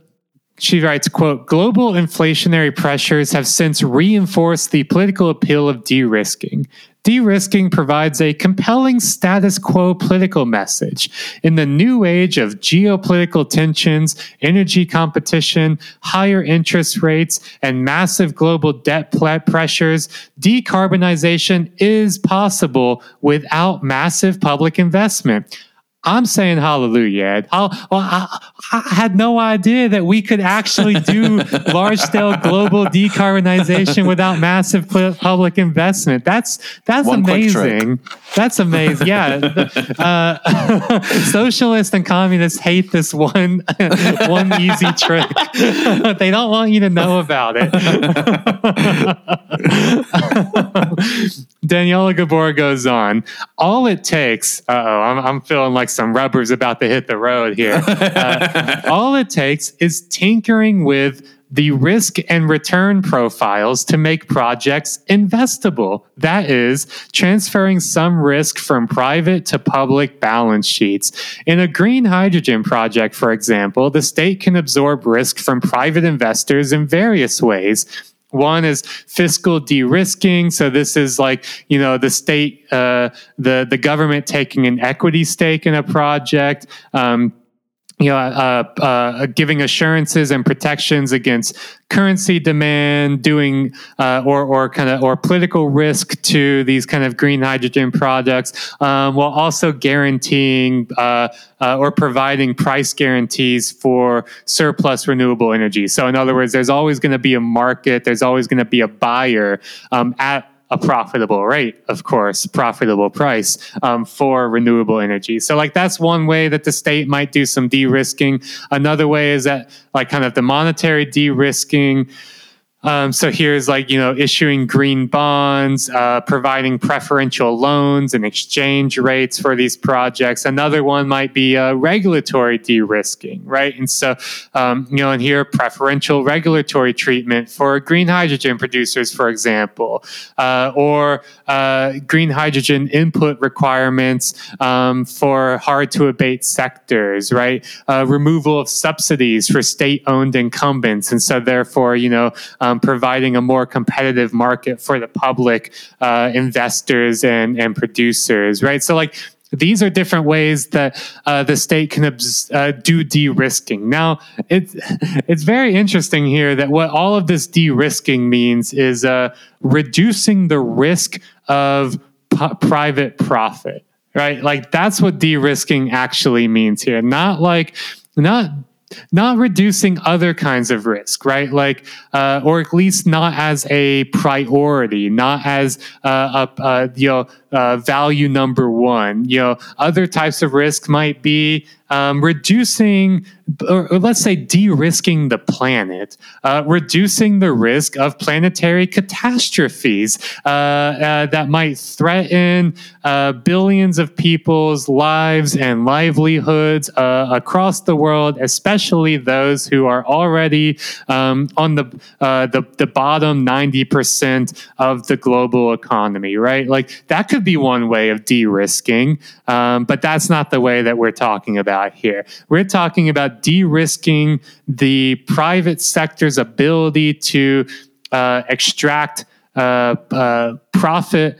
she writes, quote, global inflationary pressures have since reinforced the political appeal of de-risking. De-risking provides a compelling status quo political message. In the new age of geopolitical tensions, energy competition, higher interest rates, and massive global debt pressures, decarbonization is possible without massive public investment. I'm saying hallelujah. I, well, I, I, had no idea that we could actually do (laughs) large scale global decarbonization without massive public investment. That's that's One amazing. That's amazing. Yeah, (laughs) uh, (laughs) socialists and communists hate this one one easy trick. they don't want you to know about it. Daniela Gabor goes on. All it takes, uh oh, I'm, I'm feeling like some rubber's about to hit the road here. Uh, (laughs) all it takes is tinkering with the risk and return profiles to make projects investable. That is, transferring some risk from private to public balance sheets. In a green hydrogen project, for example, the state can absorb risk from private investors in various ways. One is fiscal de-risking. So this is like you know the state, uh, the the government taking an equity stake in a project. Um, you know, uh, uh, giving assurances and protections against currency demand, doing uh, or or kind of or political risk to these kind of green hydrogen products, um, while also guaranteeing uh, uh, or providing price guarantees for surplus renewable energy. So, in other words, there's always going to be a market. There's always going to be a buyer um, at a profitable rate, of course, profitable price um, for renewable energy. So, like, that's one way that the state might do some de risking. Another way is that, like, kind of the monetary de risking. Um, so here's like you know issuing green bonds, uh, providing preferential loans and exchange rates for these projects. Another one might be uh, regulatory de-risking, right? And so um, you know, and here preferential regulatory treatment for green hydrogen producers, for example, uh, or uh, green hydrogen input requirements um, for hard to abate sectors, right? Uh, removal of subsidies for state-owned incumbents, and so therefore you know um, providing a more competitive market for the public uh, investors and, and producers, right? So, like, these are different ways that uh, the state can uh, do de-risking. Now, it's (laughs) it's very interesting here that what all of this de-risking means is uh, reducing the risk of p- private profit, right? Like that's what de-risking actually means here. Not like not not reducing other kinds of risk, right? Like, uh, or at least not as a priority, not as uh, a, a, you know uh, value number one. You know, other types of risk might be um, reducing, or, let's say de-risking the planet, uh, reducing the risk of planetary catastrophes uh, uh, that might threaten uh, billions of people's lives and livelihoods uh, across the world, especially those who are already um, on the, uh, the the bottom ninety percent of the global economy. Right, like that could be one way of de-risking, um, but that's not the way that we're talking about about here. We're talking about de risking the private sector's ability to uh, extract uh, uh, profit,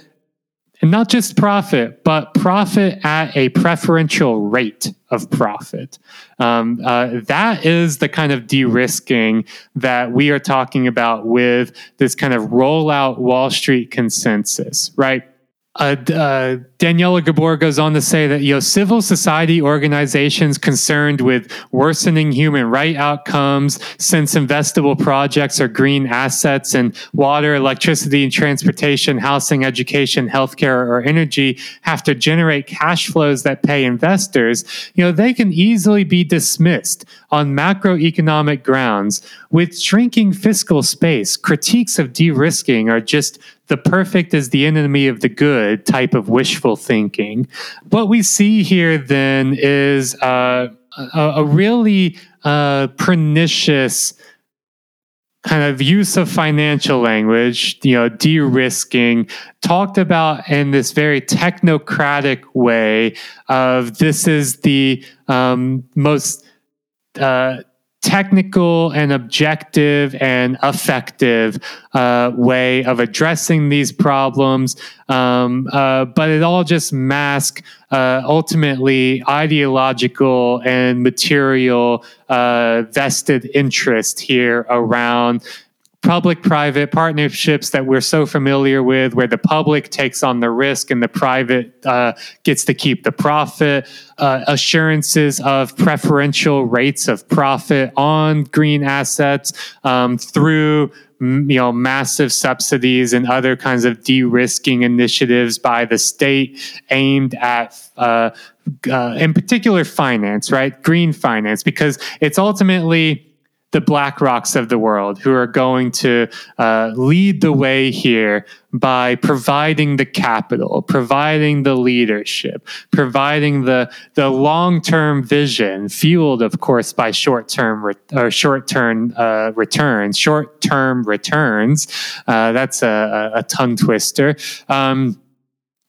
and not just profit, but profit at a preferential rate of profit. Um, uh, that is the kind of de risking that we are talking about with this kind of rollout Wall Street consensus, right? Uh, uh, Daniela Gabor goes on to say that you know civil society organizations concerned with worsening human right outcomes, since investable projects are green assets and water, electricity, and transportation, housing, education, healthcare, or energy have to generate cash flows that pay investors. You know they can easily be dismissed on macroeconomic grounds. With shrinking fiscal space, critiques of de-risking are just the perfect is the enemy of the good type of wishful thinking. What we see here then is uh, a, a, really uh, pernicious kind of use of financial language, you know, de-risking, talked about in this very technocratic way of this is the um, most uh, technical and objective and effective uh, way of addressing these problems. Um, uh, but it all just masks uh, ultimately ideological and material uh, vested interest here around public private partnerships that we're so familiar with, where the public takes on the risk and the private uh, gets to keep the profit, uh, assurances of preferential rates of profit on green assets um, through you know massive subsidies and other kinds of de-risking initiatives by the state aimed at uh, uh, in particular finance right? Green finance because it's ultimately the Black Rocks of the world who are going to uh, lead the way here by providing the capital, providing the leadership, providing the the long term vision, fueled, of course, by short term re- or short term uh, returns, short term returns. Uh, that's a, a, tongue twister. Um,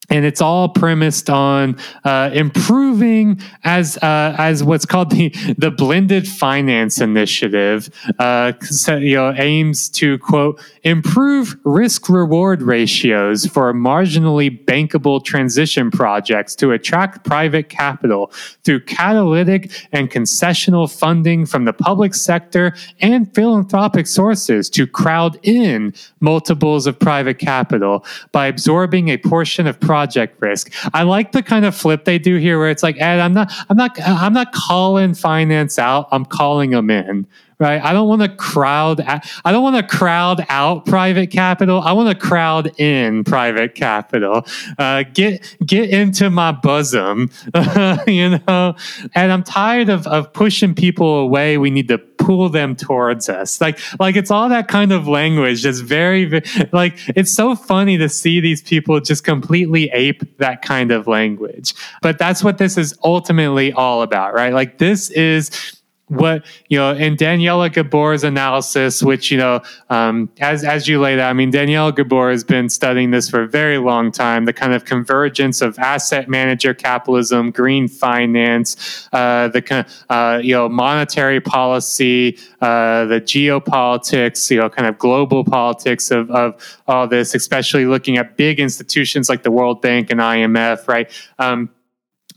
and it's all premised on uh, improving as uh, as what's called the the blended finance initiative. Uh, you know, aims to quote improve risk reward ratios for marginally bankable transition projects to attract private capital through catalytic and concessional funding from the public sector and philanthropic sources to crowd in multiples of private capital by absorbing a portion of project risk. I like the kind of flip they do here where it's like, Ed, I'm not, I'm not, I'm not calling finance out. I'm calling them in right? I don't want to crowd. I don't want to crowd out private capital. I want to crowd in private capital. Uh, get get into my bosom, (laughs) you know. And I'm tired of of pushing people away. We need to pull them towards us. Like like it's all that kind of language. Just very, very like it's so funny to see these people just completely ape that kind of language. But that's what this is ultimately all about, right? Like this is what you know in Daniela Gabor's analysis, which you know um, as as you laid out, I mean Daniela Gabor has been studying this for a very long time. The kind of convergence of asset manager capitalism, green finance, uh, the uh, you know monetary policy, uh, the geopolitics, you know kind of global politics of of all this, especially looking at big institutions like the World Bank and IMF, right? Um,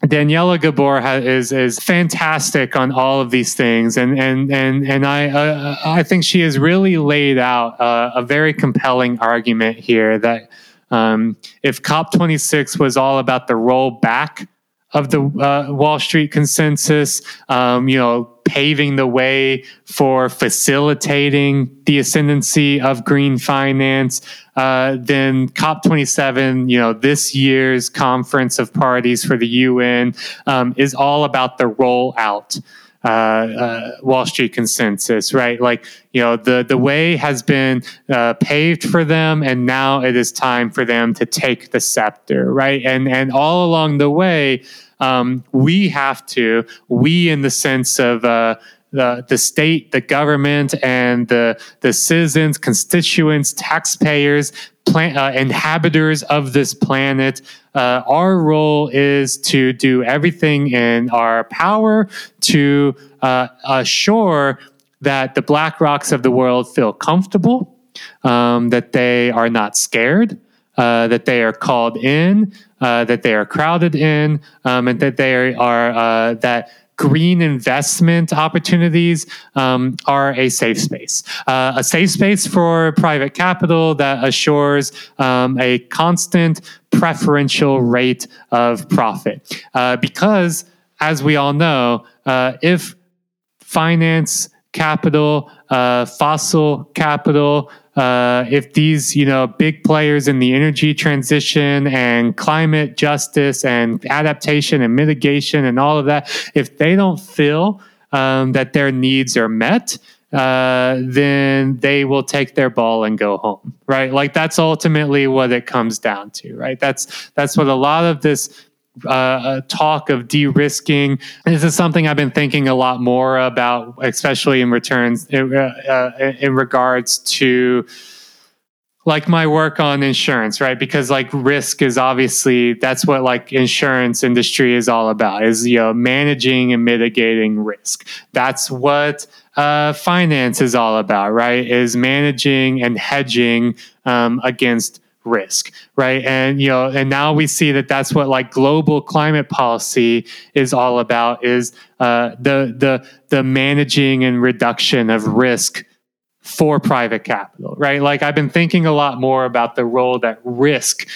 Daniela Gabor ha- is is fantastic on all of these things, and and and and I uh, I think she has really laid out uh, a very compelling argument here that um, if COP26 was all about the rollback of the uh, Wall Street consensus, um, you know, paving the way for facilitating the ascendancy of green finance, uh, then COP27, you know, this year's conference of parties for the UN um, is all about the rollout. Uh, uh, Wall Street consensus, right? Like, you know, the, the way has been uh, paved for them, and now it is time for them to take the scepter, right? And and all along the way, um, we have to, we in the sense of uh, the, the state, the government, and the, the citizens, constituents, taxpayers, plan, uh, inhabitants of this planet. Uh, our role is to do everything in our power to uh, assure that the Black Rocks of the world feel comfortable, um, that they are not scared, uh, that they are called in, uh, that they are crowded in, um, and that they are uh, that green investment opportunities um, are a safe space. Uh, a safe space for private capital that assures um, a constant preferential rate of profit. Uh, because, as we all know, uh, if finance, capital, uh, fossil capital, uh, if these you know big players in the energy transition and climate justice and adaptation and mitigation and all of that if they don't feel um, that their needs are met uh, then they will take their ball and go home right? Like that's ultimately what it comes down to right? That's that's what a lot of this uh, talk of de-risking. This is something I've been thinking a lot more about, especially in returns in, uh, uh, in regards to like my work on insurance, right? Because like risk is obviously that's what like insurance industry is all about is you know managing and mitigating risk. That's what uh, finance is all about, right? Is managing and hedging um, against risk right? And you know and now we see that that's what like global climate policy is all about is uh, the the the managing and reduction of risk for private capital right? Like i've been thinking a lot more about the role that risk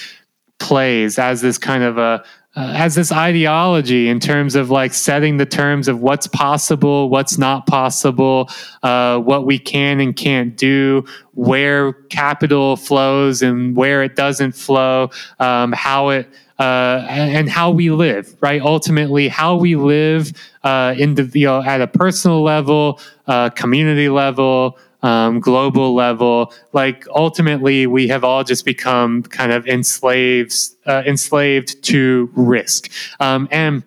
plays as this kind of a uh, as this ideology in terms of like setting the terms of what's possible, what's not possible, uh, what we can and can't do, where capital flows and where it doesn't flow, um, how it uh, and how we live, right? Ultimately, how we live uh, in the, you know, at a personal level, uh, community level, um, global level. Like ultimately, we have all just become kind of enslaved, uh, enslaved to risk. Um, and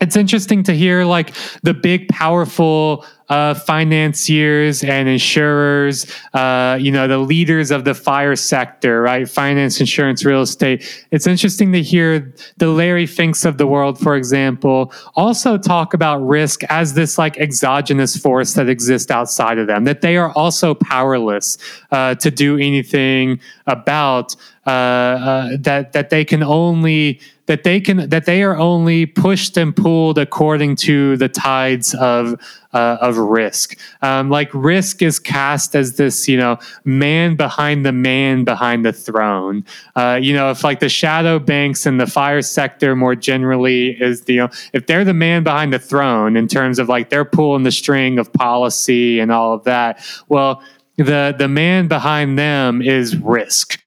it's interesting to hear like the big, powerful uh, financiers and insurers, uh, you know, the leaders of the fire sector, right? Finance, insurance, real estate. It's interesting to hear the Larry Finks of the world, for example, also talk about risk as this like exogenous force that exists outside of them, that they are also powerless uh, to do anything about, uh, uh, that, that they can only that they can that they are only pushed and pulled according to the tides of uh, of risk. Um, like risk is cast as this, you know, man behind the man behind the throne. Uh, you know, if like the shadow banks and the fire sector more generally is the, you know, if they're the man behind the throne in terms of like they're pulling the string of policy and all of that, well, the the man behind them is risk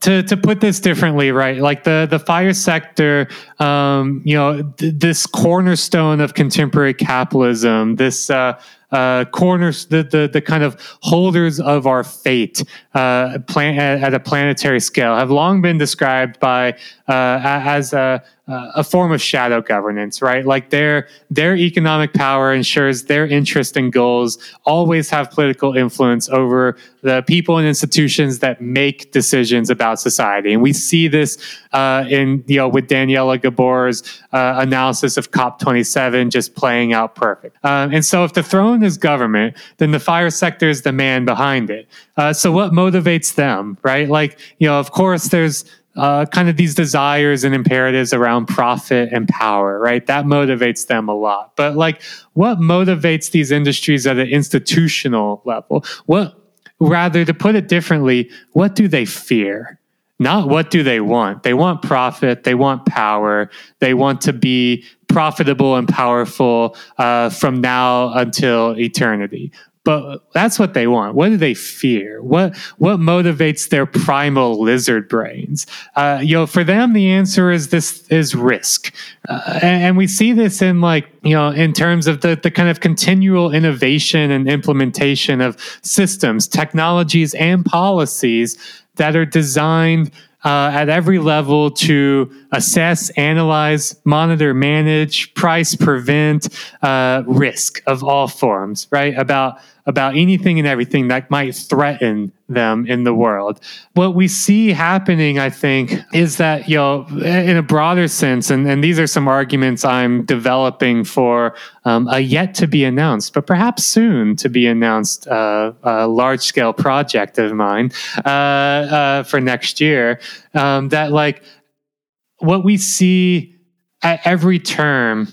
to to put this differently, right? Like the the fire sector, um, you know, th- this cornerstone of contemporary capitalism, this uh, uh, corners, the, the the kind of holders of our fate, uh, plan- at a planetary scale, have long been described by uh, as a a form of shadow governance, right? Like their their economic power ensures their interest and goals always have political influence over the people and institutions that make decisions about society. And we see this uh, in you know with Daniela Gabor's uh, analysis of COP27 just playing out perfect. Um, and so, if the throne is government, then the fire sector is the man behind it. Uh, so, what motivates them, right? Like you know, of course, there's uh, kind of these desires and imperatives around profit and power, right? That motivates them a lot. But like, what motivates these industries at an institutional level? What, rather, to put it differently, what do they fear? Not what do they want? They want profit. They want power. They want to be profitable and powerful uh, from now until eternity but that's what they want. What do they fear? What what motivates their primal lizard brains? Uh, you know, for them, the answer is this is risk, uh, and, and, we see this in like you know in terms of the the kind of continual innovation and implementation of systems, technologies, and policies that are designed uh, at every level to assess, analyze, monitor, manage, price, prevent uh, risk of all forms, right? About about anything and everything that might threaten them in the world. What we see happening, I think, is that, you know, in a broader sense, and, and these are some arguments I'm developing for um, a yet to be announced, but perhaps soon to be announced uh, large scale project of mine uh, uh, for next year, um, that like what we see at every term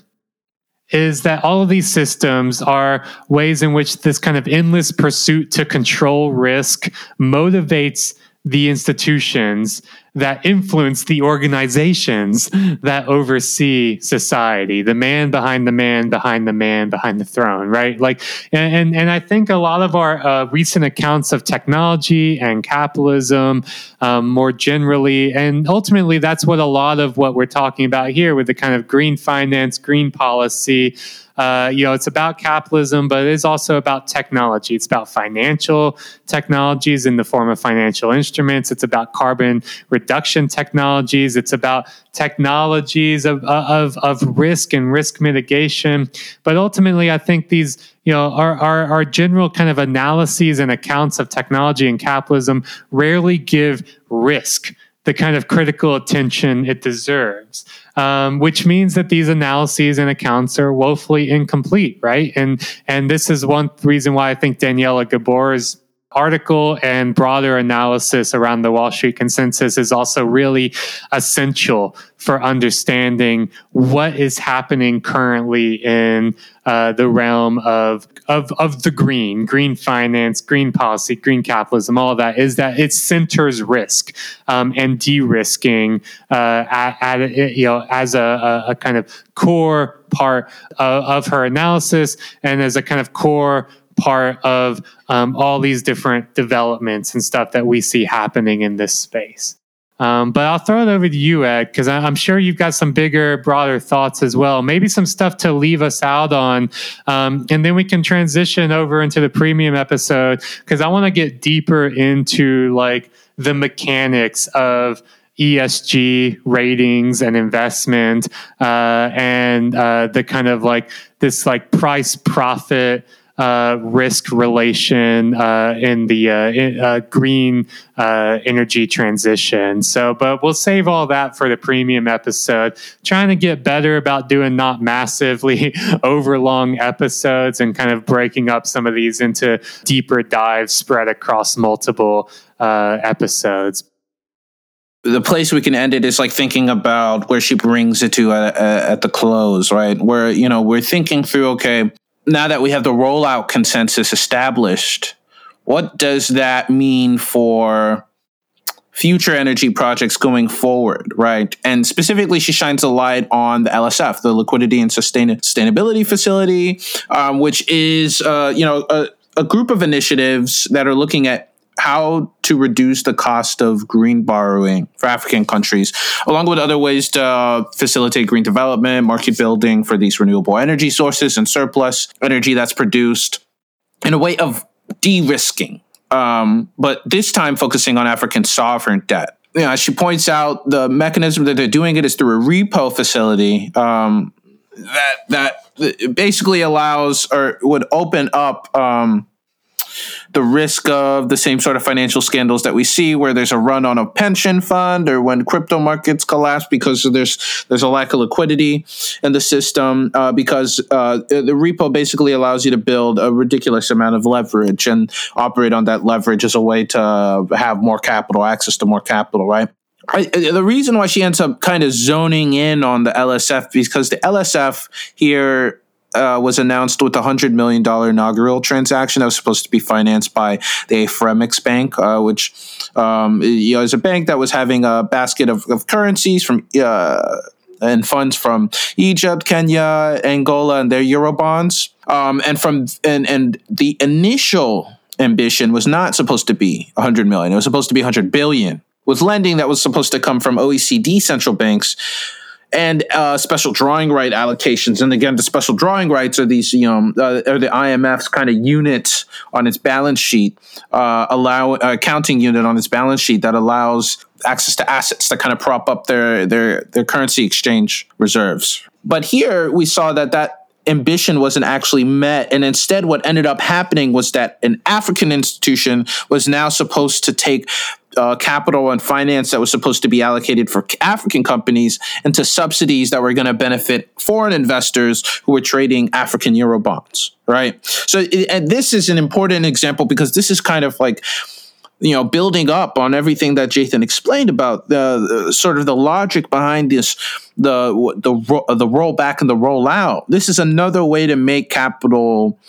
is that all of these systems are ways in which this kind of endless pursuit to control risk motivates the institutions that influence the organizations that oversee society the man behind the man behind the man behind the throne right? Like and and i think a lot of our uh, recent accounts of technology and capitalism um, more generally and ultimately that's what a lot of what we're talking about here with the kind of green finance green policy uh, you know, it's about capitalism, but it is also about technology. It's about financial technologies in the form of financial instruments. It's about carbon reduction technologies. It's about technologies of, of, of risk and risk mitigation. But ultimately, I think these, you know, our, our, our general kind of analyses and accounts of technology and capitalism rarely give risk the kind of critical attention it deserves, um, which means that these analyses and accounts are woefully incomplete, right? And and this is one reason why I think Daniela Gabor's article and broader analysis around the Wall Street consensus is also really essential for understanding what is happening currently in uh, the realm of, of of the green, green finance, green policy, green capitalism, all that is that it centers risk um, and de-risking uh, at, at, you know as a, a, a kind of core part of, of her analysis and as a kind of core part of um, all these different developments and stuff that we see happening in this space. Um, but I'll throw it over to you, Ed, because I'm sure you've got some bigger, broader thoughts as well. Maybe some stuff to leave us out on. Um, and then we can transition over into the premium episode because I want to get deeper into like the mechanics of ESG ratings and investment uh, and uh, the kind of like this like price profit uh, risk relation uh, in the uh, in, uh, green uh, energy transition. So, but we'll save all that for the premium episode. Trying to get better about doing not massively (laughs) overlong episodes and kind of breaking up some of these into deeper dives spread across multiple uh, episodes the place we can end it is like thinking about where she brings it to at, at, the close, right? Where, you know, we're thinking through, okay, now that we have the rollout consensus established, what does that mean for future energy projects going forward, right? And specifically, she shines a light on the LSF, the Liquidity and Sustain- Sustainability Facility, um, which is, uh, you know, a, a group of initiatives that are looking at how to reduce the cost of green borrowing for African countries, along with other ways to uh, facilitate green development, market building for these renewable energy sources and surplus energy that's produced in a way of de risking, um, but this time focusing on African sovereign debt. You know, as she points out, the mechanism that they're doing it is through a repo facility um, that that basically allows or would open up um, the risk of the same sort of financial scandals that we see where there's a run on a pension fund or when crypto markets collapse because there's there's a lack of liquidity in the system uh, because uh, the repo basically allows you to build a ridiculous amount of leverage and operate on that leverage as a way to have more capital access to more capital right? I, the reason why she ends up kind of zoning in on the LSF because the LSF here uh, was announced with a hundred million dollar inaugural transaction that was supposed to be financed by the Afreximbank, uh, which um, you know, is a bank that was having a basket of, of currencies from uh, and funds from Egypt, Kenya, Angola, and their euro bonds. Um, and from and and the initial ambition was not supposed to be 100 million; it was supposed to be 100 billion. With lending that was supposed to come from OECD central banks and uh, special drawing right allocations. And again, the special drawing rights are these, you know, uh, are the IMF's kind of unit on its balance sheet, uh, allow uh, accounting unit on its balance sheet that allows access to assets that kind of prop up their their their currency exchange reserves. But here we saw that that ambition wasn't actually met. And instead, what ended up happening was that an African institution was now supposed to take uh, capital and finance that was supposed to be allocated for African companies into subsidies that were going to benefit foreign investors who were trading African euro bonds, right? So, it, this is an important example because this is kind of like you know building up on everything that Jathan explained about the, the, sort of the logic behind this the the the rollback and the rollout this is another way to make capital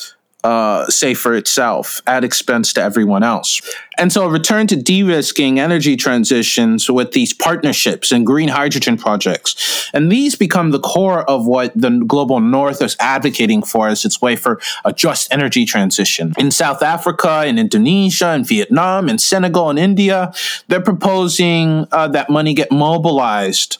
uh, say for itself at expense to everyone else. And so a return to de-risking energy transitions with these partnerships and green hydrogen projects. And these become the core of what the global north is advocating for as its way for a just energy transition. In South Africa, in Indonesia, in Vietnam, in Senegal, in India, they're proposing uh, that money get mobilized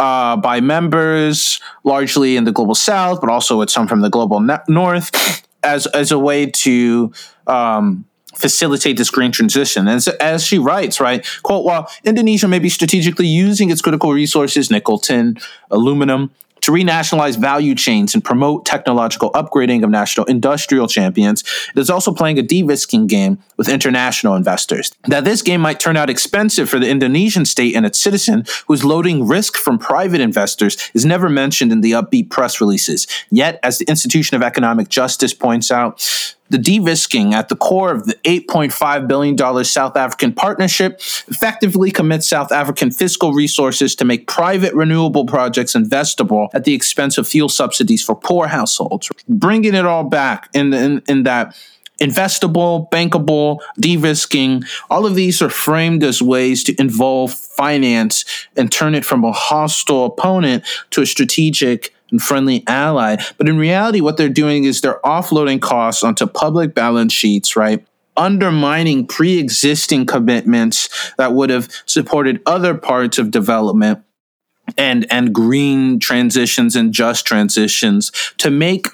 uh, by members, largely in the global south, but also with some from the global north, as as a way to um, facilitate this green transition. And as she writes, right, quote, while Indonesia may be strategically using its critical resources, nickel, tin, aluminum, to renationalize value chains and promote technological upgrading of national industrial champions, it is also playing a de-risking game with international investors. That this game might turn out expensive for the Indonesian state and its citizen, who is loading risk from private investors, is never mentioned in the upbeat press releases. Yet, as the Institution of Economic Justice points out, the de-risking at the core of the $8.5 billion South African partnership effectively commits South African fiscal resources to make private renewable projects investable at the expense of fuel subsidies for poor households, bringing it all back in, in, in that investable, bankable, de-risking. All of these are framed as ways to involve finance and turn it from a hostile opponent to a strategic and friendly ally. But in reality, what they're doing is they're offloading costs onto public balance sheets, right? Undermining pre existing commitments that would have supported other parts of development and, and green transitions and just transitions to make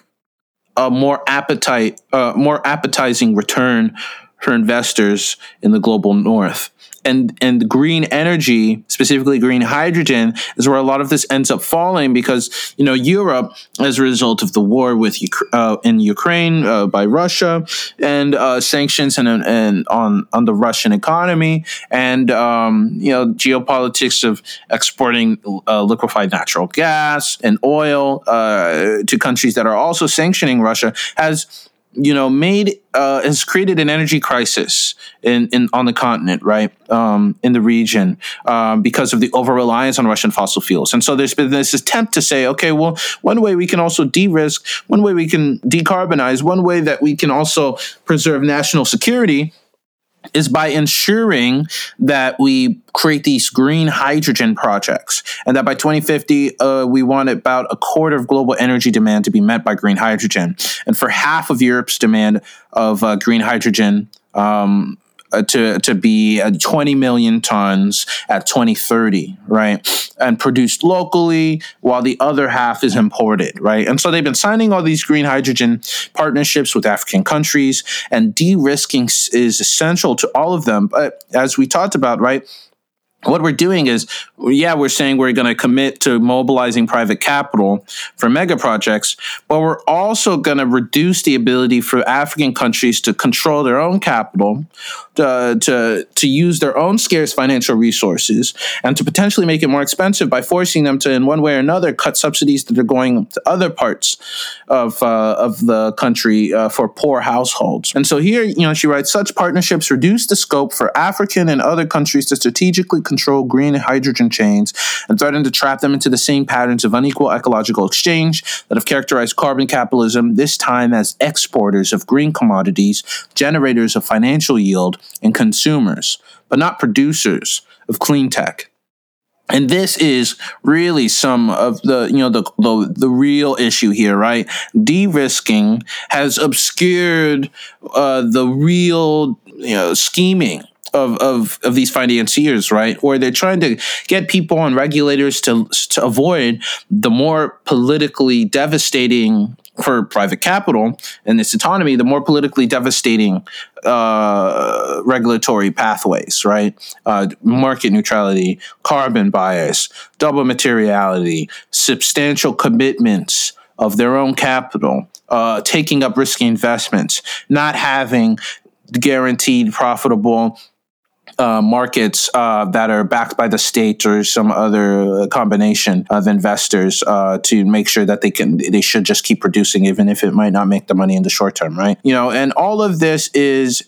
a more appetite, uh, more appetizing return for investors in the global north and and green energy, specifically green hydrogen, is where a lot of this ends up falling because you know Europe, as a result of the war with uh, in Ukraine uh, by Russia and uh, sanctions and, and on on the Russian economy and um, you know geopolitics of exporting uh, liquefied natural gas and oil uh, to countries that are also sanctioning Russia has you know, made uh, has created an energy crisis in, in on the continent, right, um, in the region, um, because of the over reliance on Russian fossil fuels. And so there's been this attempt to say, okay, well, one way we can also de-risk, one way we can decarbonize, one way that we can also preserve national security is by ensuring that we create these green hydrogen projects and that by 2050 uh, we want about a quarter of global energy demand to be met by green hydrogen. And for half of europe's demand of uh, green hydrogen um, Uh, to to be uh, 20 million tons at 2030, right? And produced locally, while the other half is imported, right? And so they've been signing all these green hydrogen partnerships with African countries, and de-risking is essential to all of them. But as we talked about, right? what we're doing is, yeah, we're saying we're going to commit to mobilizing private capital for mega projects, but we're also going to reduce the ability for African countries to control their own capital, to, to, to use their own scarce financial resources, and to potentially make it more expensive by forcing them to, in one way or another, cut subsidies that are going to other parts of, uh, of the country uh, for poor households. And so here, you know, she writes, such partnerships reduce the scope for African and other countries to strategically control green hydrogen chains and threaten to trap them into the same patterns of unequal ecological exchange that have characterized carbon capitalism, this time as exporters of green commodities, generators of financial yield, and consumers, but not producers of clean tech. And this is really some of the, you know, the, the, the real issue here, right? De-risking has obscured uh, the real, you know, scheming of, of, of these financiers, right? Where they're trying to get people and regulators to, to avoid the more politically devastating for private capital and its autonomy, the more politically devastating uh, regulatory pathways, right? Uh, market neutrality, carbon bias, double materiality, substantial commitments of their own capital, uh, taking up risky investments, not having guaranteed profitable uh, markets uh, that are backed by the state or some other combination of investors uh, to make sure that they can they should just keep producing even if it might not make the money in the short term right? You know and all of this is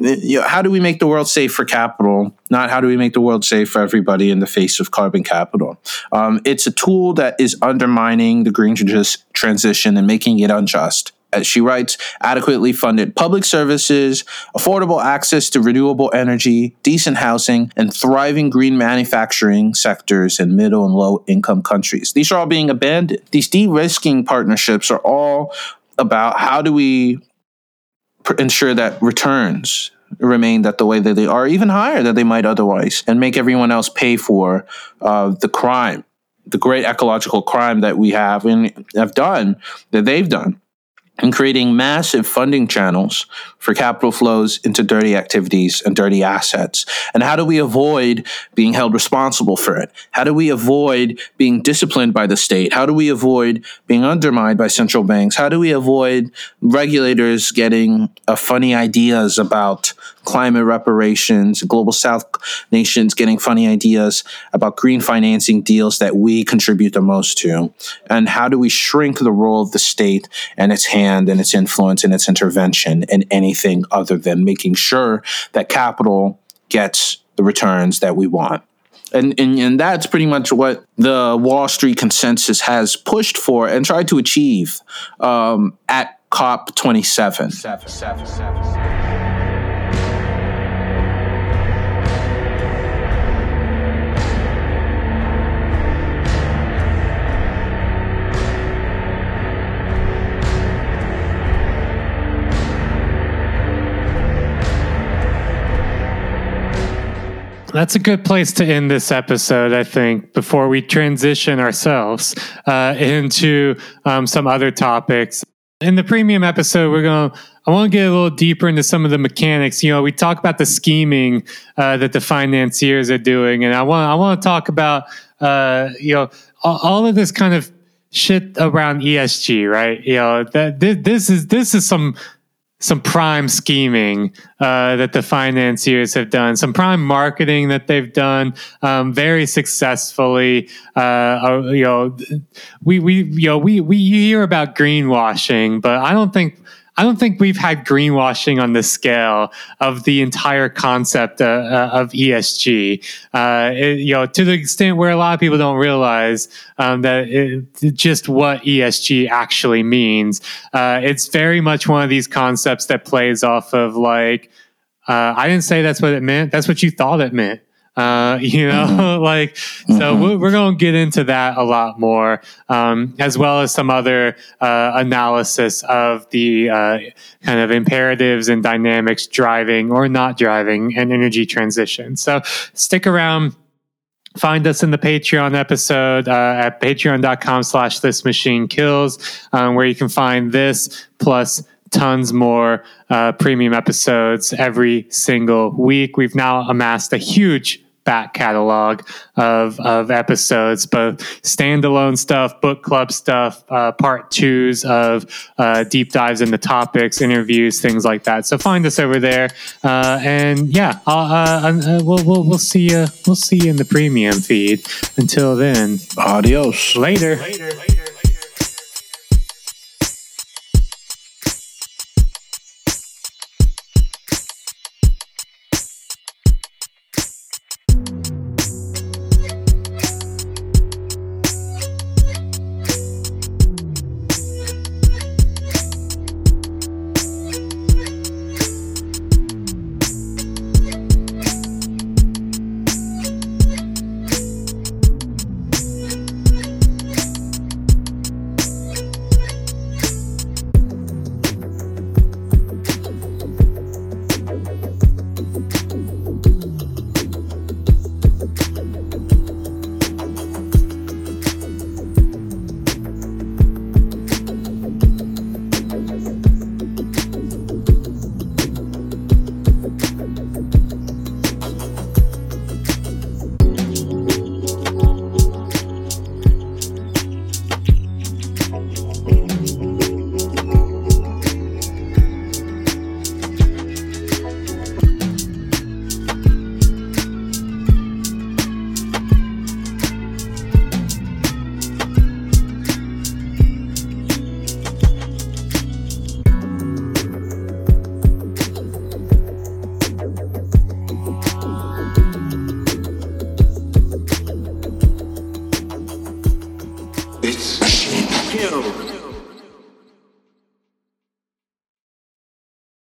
you know, how do we make the world safe for capital not how do we make the world safe for everybody in the face of carbon capital? Um, it's a tool that is undermining the green transition and making it unjust as she writes, adequately funded public services, affordable access to renewable energy, decent housing, and thriving green manufacturing sectors in middle and low income countries. These are all being abandoned. These de risking partnerships are all about how do we ensure that returns remain that the way that they are, even higher than they might otherwise, and make everyone else pay for uh, the crime, the great ecological crime that we have and have done, that they've done and creating massive funding channels for capital flows into dirty activities and dirty assets. And how do we avoid being held responsible for it? How do we avoid being disciplined by the state? How do we avoid being undermined by central banks? How do we avoid regulators getting uh, funny ideas about climate reparations, global south nations getting funny ideas about green financing deals that we contribute the most to? And how do we shrink the role of the state and its hands? Hand and its influence and its intervention in anything other than making sure that capital gets the returns that we want. And, and, and that's pretty much what the Wall Street consensus has pushed for and tried to achieve um, at COP 27. That's a good place to end this episode, I think, before we transition ourselves uh, into um, some other topics. In the premium episode, we're going to, I want to get a little deeper into some of the mechanics. You know, we talk about the scheming uh, that the financiers are doing, and I want, I want to talk about, uh, you know, all, of this kind of shit around ESG, right? You know, that this is, this is some, some prime scheming uh, that the financiers have done, some prime marketing that they've done um, very successfully. Uh, uh, you know, we we you know we we hear about greenwashing, but I don't think I don't think we've had greenwashing on the scale of the entire concept uh, uh, of ESG. Uh, it, you know, to the extent where a lot of people don't realize um, that it, just what ESG actually means. Uh, it's very much one of these concepts that plays off of like, uh, I didn't say that's what it meant. That's what you thought it meant. Uh, (laughs) you know, mm-hmm. (laughs) like, so mm-hmm. we're, we're going to get into that a lot more, um, as well as some other uh, analysis of the uh, kind of imperatives and dynamics driving or not driving an energy transition. So stick around. Find us in the Patreon episode uh, at patreon.com slash this machine kills, um, where you can find this plus tons more uh, premium episodes every single week. We've now amassed a huge back catalog of of episodes, both standalone stuff, book club stuff, uh, part twos of uh, deep dives into topics, interviews, things like that. So find us over there, uh, and yeah, uh, uh, we'll, we'll we'll see you we'll see you in the premium feed. Until then, adios. Later. Later. Later.